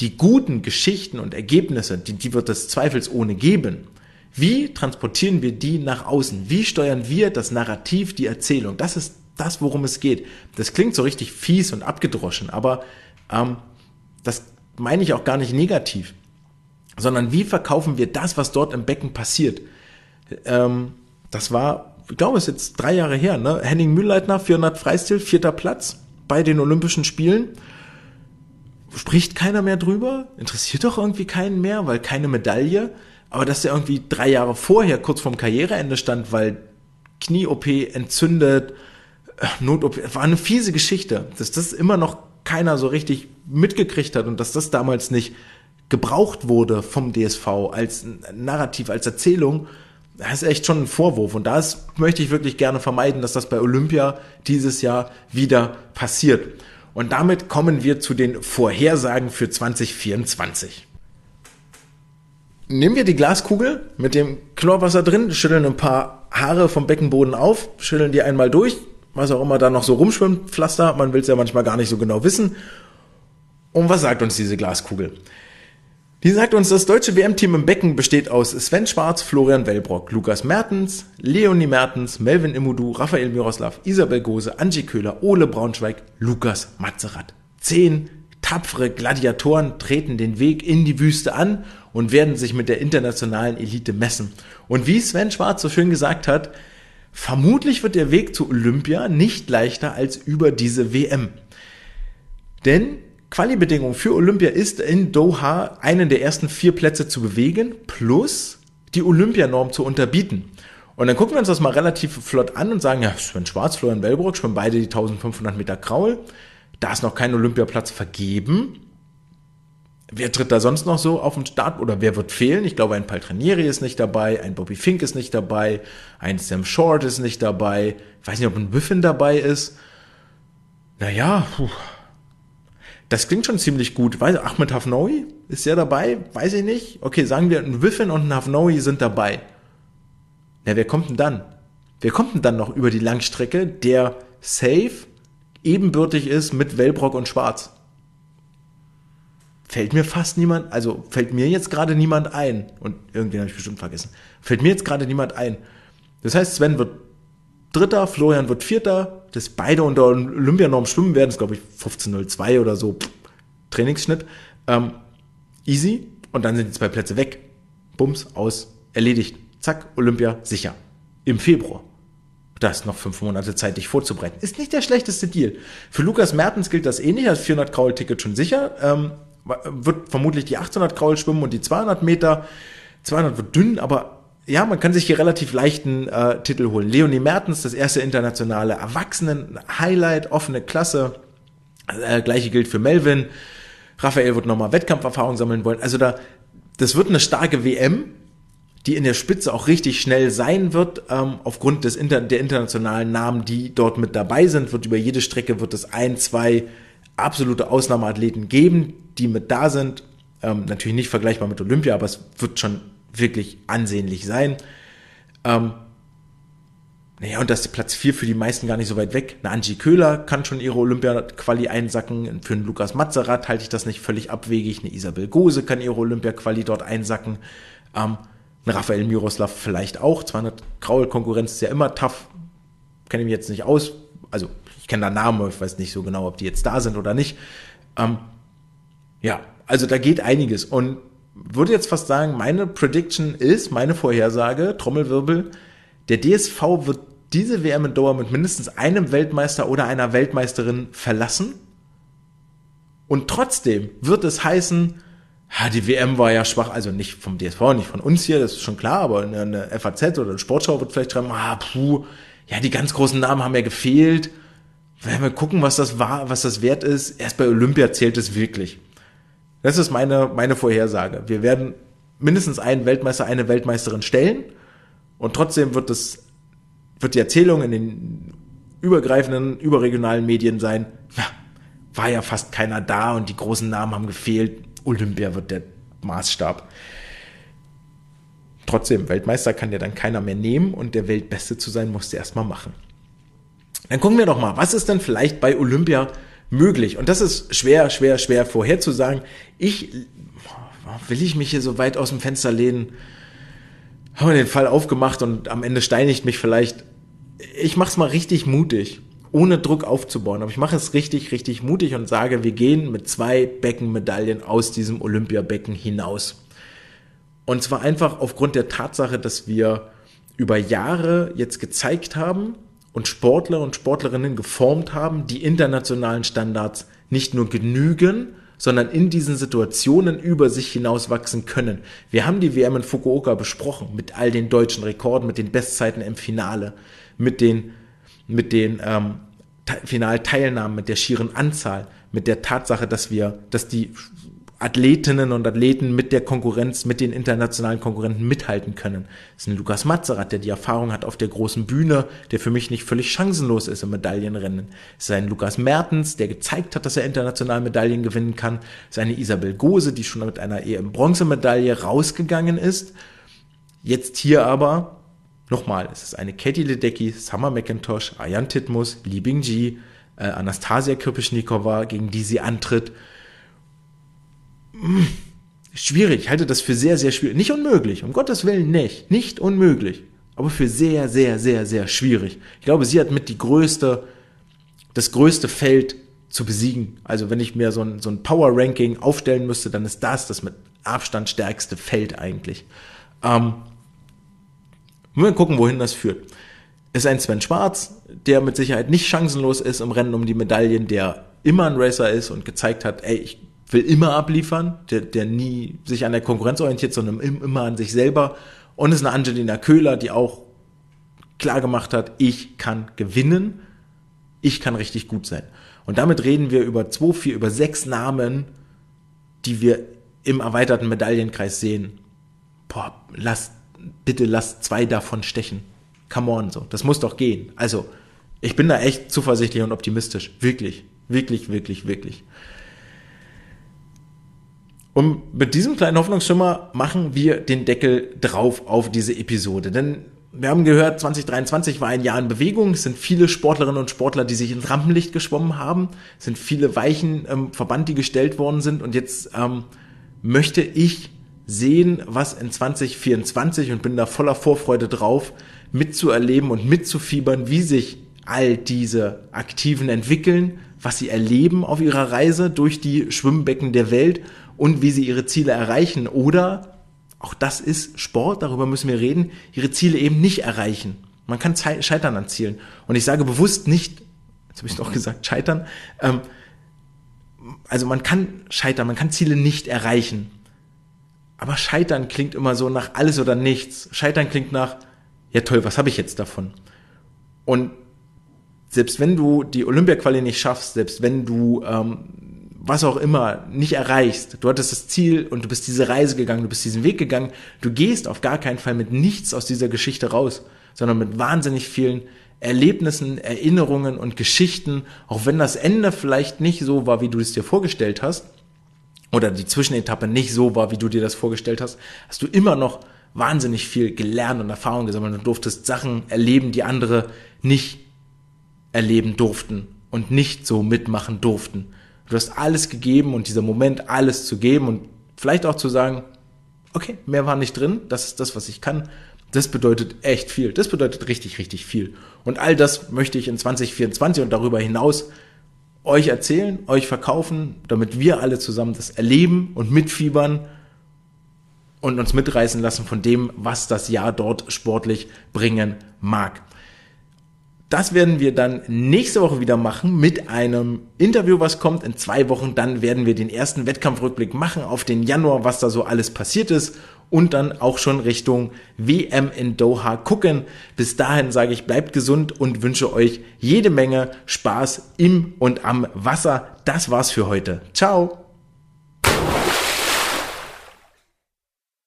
die guten Geschichten und Ergebnisse, die, die wird es zweifelsohne geben. Wie transportieren wir die nach außen? Wie steuern wir das Narrativ, die Erzählung? Das ist das, worum es geht. Das klingt so richtig fies und abgedroschen, aber ähm, das meine ich auch gar nicht negativ, sondern wie verkaufen wir das, was dort im Becken passiert. Ähm, das war, ich glaube, es ist jetzt drei Jahre her, ne? Henning Mühlleitner, 400 Freistil, vierter Platz bei den Olympischen Spielen. Spricht keiner mehr drüber? Interessiert doch irgendwie keinen mehr, weil keine Medaille. Aber dass er irgendwie drei Jahre vorher kurz vorm Karriereende stand, weil Knie-OP entzündet, äh, Not-OP, war eine fiese Geschichte. Dass das immer noch keiner so richtig mitgekriegt hat und dass das damals nicht gebraucht wurde vom DSV als Narrativ, als Erzählung, das ist echt schon ein Vorwurf. Und das möchte ich wirklich gerne vermeiden, dass das bei Olympia dieses Jahr wieder passiert. Und damit kommen wir zu den Vorhersagen für 2024. Nehmen wir die Glaskugel mit dem Chlorwasser drin, schütteln ein paar Haare vom Beckenboden auf, schütteln die einmal durch, was auch immer da noch so rumschwimmt, Pflaster, man will es ja manchmal gar nicht so genau wissen. Und was sagt uns diese Glaskugel? Die sagt uns, das deutsche WM-Team im Becken besteht aus Sven Schwarz, Florian Wellbrock, Lukas Mertens, Leonie Mertens, Melvin Imudu, Raphael Miroslav, Isabel Gose, Angie Köhler, Ole Braunschweig, Lukas Matzerath. Zehn tapfere Gladiatoren treten den Weg in die Wüste an und werden sich mit der internationalen Elite messen. Und wie Sven Schwarz so schön gesagt hat, Vermutlich wird der Weg zu Olympia nicht leichter als über diese WM. Denn Quali-Bedingung für Olympia ist in Doha einen der ersten vier Plätze zu bewegen, plus die Olympianorm zu unterbieten. Und dann gucken wir uns das mal relativ flott an und sagen, ja, Sven Schwarz, Florian Wellbrock schwimmen beide die 1500 Meter Kraul. Da ist noch kein Olympiaplatz vergeben. Wer tritt da sonst noch so auf den Start oder wer wird fehlen? Ich glaube, ein Paltranieri ist nicht dabei, ein Bobby Fink ist nicht dabei, ein Sam Short ist nicht dabei. Ich weiß nicht, ob ein Biffin dabei ist. Naja, puh. Das klingt schon ziemlich gut. Weiß, Ahmed Hafnoui ist der dabei? Weiß ich nicht. Okay, sagen wir, ein Wiffin und ein Hafnoui sind dabei. Na, wer kommt denn dann? Wer kommt denn dann noch über die Langstrecke, der safe ebenbürtig ist mit Wellbrock und Schwarz? fällt mir fast niemand, also fällt mir jetzt gerade niemand ein. Und irgendwen habe ich bestimmt vergessen. Fällt mir jetzt gerade niemand ein. Das heißt, Sven wird Dritter, Florian wird Vierter, dass beide unter Olympianorm schwimmen werden, ist glaube ich 15.02 oder so, Pff, Trainingsschnitt. Ähm, easy. Und dann sind die zwei Plätze weg. Bums, aus, erledigt. Zack, Olympia, sicher. Im Februar. Da ist noch fünf Monate Zeit, dich vorzubereiten. Ist nicht der schlechteste Deal. Für Lukas Mertens gilt das ähnlich, als 400 Kraul-Ticket schon sicher. Ähm, wird vermutlich die 800 Kraul schwimmen und die 200 Meter. 200 wird dünn, aber ja, man kann sich hier relativ leichten äh, Titel holen. Leonie Mertens, das erste internationale Erwachsenen-Highlight, offene Klasse. Äh, gleiche gilt für Melvin. Raphael wird nochmal Wettkampferfahrung sammeln wollen. Also da, das wird eine starke WM, die in der Spitze auch richtig schnell sein wird. Ähm, aufgrund des Inter der internationalen Namen, die dort mit dabei sind, wird über jede Strecke wird es ein, zwei absolute Ausnahmeathleten geben, die mit da sind. Ähm, natürlich nicht vergleichbar mit Olympia, aber es wird schon wirklich ansehnlich sein. Ähm, naja, und das ist Platz 4 für die meisten gar nicht so weit weg. Eine Angie Köhler kann schon ihre Olympia-Quali einsacken. Für einen Lukas Mazerat halte ich das nicht völlig abwegig. Eine Isabel Gose kann ihre Olympia-Quali dort einsacken. Ähm, ein Raphael Miroslav vielleicht auch. 200 Graul-Konkurrenz ist ja immer tough. Kenne ich mich jetzt nicht aus. Also ich kenne da Namen, ich weiß nicht so genau, ob die jetzt da sind oder nicht. Ähm, ja, also da geht einiges. Und würde jetzt fast sagen, meine Prediction ist, meine Vorhersage, Trommelwirbel, der DSV wird diese WM in Doha mit mindestens einem Weltmeister oder einer Weltmeisterin verlassen. Und trotzdem wird es heißen, ja, die WM war ja schwach, also nicht vom DSV, nicht von uns hier, das ist schon klar, aber eine FAZ oder eine Sportschau wird vielleicht schreiben, ah, puh, ja, die ganz großen Namen haben ja gefehlt. Werden wir gucken, was das war, was das wert ist. Erst bei Olympia zählt es wirklich. Das ist meine, meine Vorhersage. Wir werden mindestens einen Weltmeister, eine Weltmeisterin stellen und trotzdem wird es, wird die Erzählung in den übergreifenden, überregionalen Medien sein, ja, war ja fast keiner da und die großen Namen haben gefehlt. Olympia wird der Maßstab. Trotzdem, Weltmeister kann ja dann keiner mehr nehmen und der Weltbeste zu sein, musste erstmal machen. Dann gucken wir doch mal, was ist denn vielleicht bei Olympia möglich? Und das ist schwer, schwer, schwer vorherzusagen. Ich, will ich mich hier so weit aus dem Fenster lehnen? Haben wir den Fall aufgemacht und am Ende steinigt mich vielleicht. Ich mach's mal richtig mutig, ohne Druck aufzubauen. Aber ich mache es richtig, richtig mutig und sage, wir gehen mit zwei Beckenmedaillen aus diesem Olympiabecken hinaus. Und zwar einfach aufgrund der Tatsache, dass wir über Jahre jetzt gezeigt haben und Sportler und Sportlerinnen geformt haben, die internationalen Standards nicht nur genügen, sondern in diesen Situationen über sich hinaus wachsen können. Wir haben die WM in Fukuoka besprochen, mit all den deutschen Rekorden, mit den Bestzeiten im Finale, mit den, mit den ähm, Finalteilnahmen, mit der schieren Anzahl, mit der Tatsache, dass wir, dass die Athletinnen und Athleten mit der Konkurrenz, mit den internationalen Konkurrenten mithalten können. Das ist ein Lukas Mazerat, der die Erfahrung hat auf der großen Bühne, der für mich nicht völlig chancenlos ist im Medaillenrennen. Es ist ein Lukas Mertens, der gezeigt hat, dass er international Medaillen gewinnen kann. Es ist eine Isabel Gose, die schon mit einer EM-Bronzemedaille rausgegangen ist. Jetzt hier aber, nochmal, es ist eine Katie Ledecky, Summer McIntosh, Ayan Titmus, Li Bingji, äh, Anastasia Kirpischnikova, gegen die sie antritt schwierig. Ich halte das für sehr, sehr schwierig. Nicht unmöglich, um Gottes Willen nicht. Nicht unmöglich. Aber für sehr, sehr, sehr, sehr schwierig. Ich glaube, sie hat mit die größte, das größte Feld zu besiegen. Also wenn ich mir so ein, so ein Power-Ranking aufstellen müsste, dann ist das das mit Abstand stärkste Feld eigentlich. Ähm, wir gucken, wohin das führt. Ist ein Sven Schwarz, der mit Sicherheit nicht chancenlos ist im Rennen um die Medaillen, der immer ein Racer ist und gezeigt hat, ey, ich will immer abliefern, der, der nie sich an der Konkurrenz orientiert, sondern immer an sich selber. Und es ist eine Angelina Köhler, die auch klar gemacht hat, ich kann gewinnen, ich kann richtig gut sein. Und damit reden wir über zwei, vier, über sechs Namen, die wir im erweiterten Medaillenkreis sehen. Boah, lass, bitte lass zwei davon stechen. Come on, so. Das muss doch gehen. Also, ich bin da echt zuversichtlich und optimistisch. Wirklich. Wirklich, wirklich, wirklich. Und mit diesem kleinen Hoffnungsschimmer machen wir den Deckel drauf auf diese Episode. Denn wir haben gehört, 2023 war ein Jahr in Bewegung. Es sind viele Sportlerinnen und Sportler, die sich ins Rampenlicht geschwommen haben. Es sind viele Weichen ähm, Verband, die gestellt worden sind. Und jetzt ähm, möchte ich sehen, was in 2024 und bin da voller Vorfreude drauf, mitzuerleben und mitzufiebern, wie sich all diese Aktiven entwickeln, was sie erleben auf ihrer Reise durch die Schwimmbecken der Welt und wie sie ihre Ziele erreichen oder, auch das ist Sport, darüber müssen wir reden, ihre Ziele eben nicht erreichen. Man kann scheitern an Zielen. Und ich sage bewusst nicht, jetzt habe ich doch gesagt, scheitern. Ähm, also man kann scheitern, man kann Ziele nicht erreichen. Aber scheitern klingt immer so nach alles oder nichts. Scheitern klingt nach, ja toll, was habe ich jetzt davon? Und selbst wenn du die Olympia-Quali nicht schaffst, selbst wenn du ähm, was auch immer nicht erreichst, du hattest das Ziel und du bist diese Reise gegangen, du bist diesen Weg gegangen, du gehst auf gar keinen Fall mit nichts aus dieser Geschichte raus, sondern mit wahnsinnig vielen Erlebnissen, Erinnerungen und Geschichten, auch wenn das Ende vielleicht nicht so war, wie du es dir vorgestellt hast, oder die Zwischenetappe nicht so war, wie du dir das vorgestellt hast, hast du immer noch wahnsinnig viel gelernt und Erfahrung gesammelt. Und durftest Sachen erleben, die andere nicht erleben durften und nicht so mitmachen durften. Du hast alles gegeben und dieser Moment, alles zu geben und vielleicht auch zu sagen, okay, mehr war nicht drin, das ist das, was ich kann, Das bedeutet echt viel. Das bedeutet richtig, richtig viel. Und all das möchte ich in 2024 und darüber hinaus euch erzählen, euch verkaufen, damit wir alle zusammen das erleben und mitfiebern und uns mitreißen lassen von dem, was das Jahr dort sportlich bringen mag. Das werden wir dann nächste Woche wieder machen mit einem Interview, was kommt in zwei Wochen. Dann werden wir den ersten Wettkampfrückblick machen auf den Januar, was da so alles passiert ist und dann auch schon Richtung WM in Doha gucken. Bis dahin sage ich, bleibt gesund und wünsche euch jede Menge Spaß im und am Wasser. Das war's für heute. Ciao!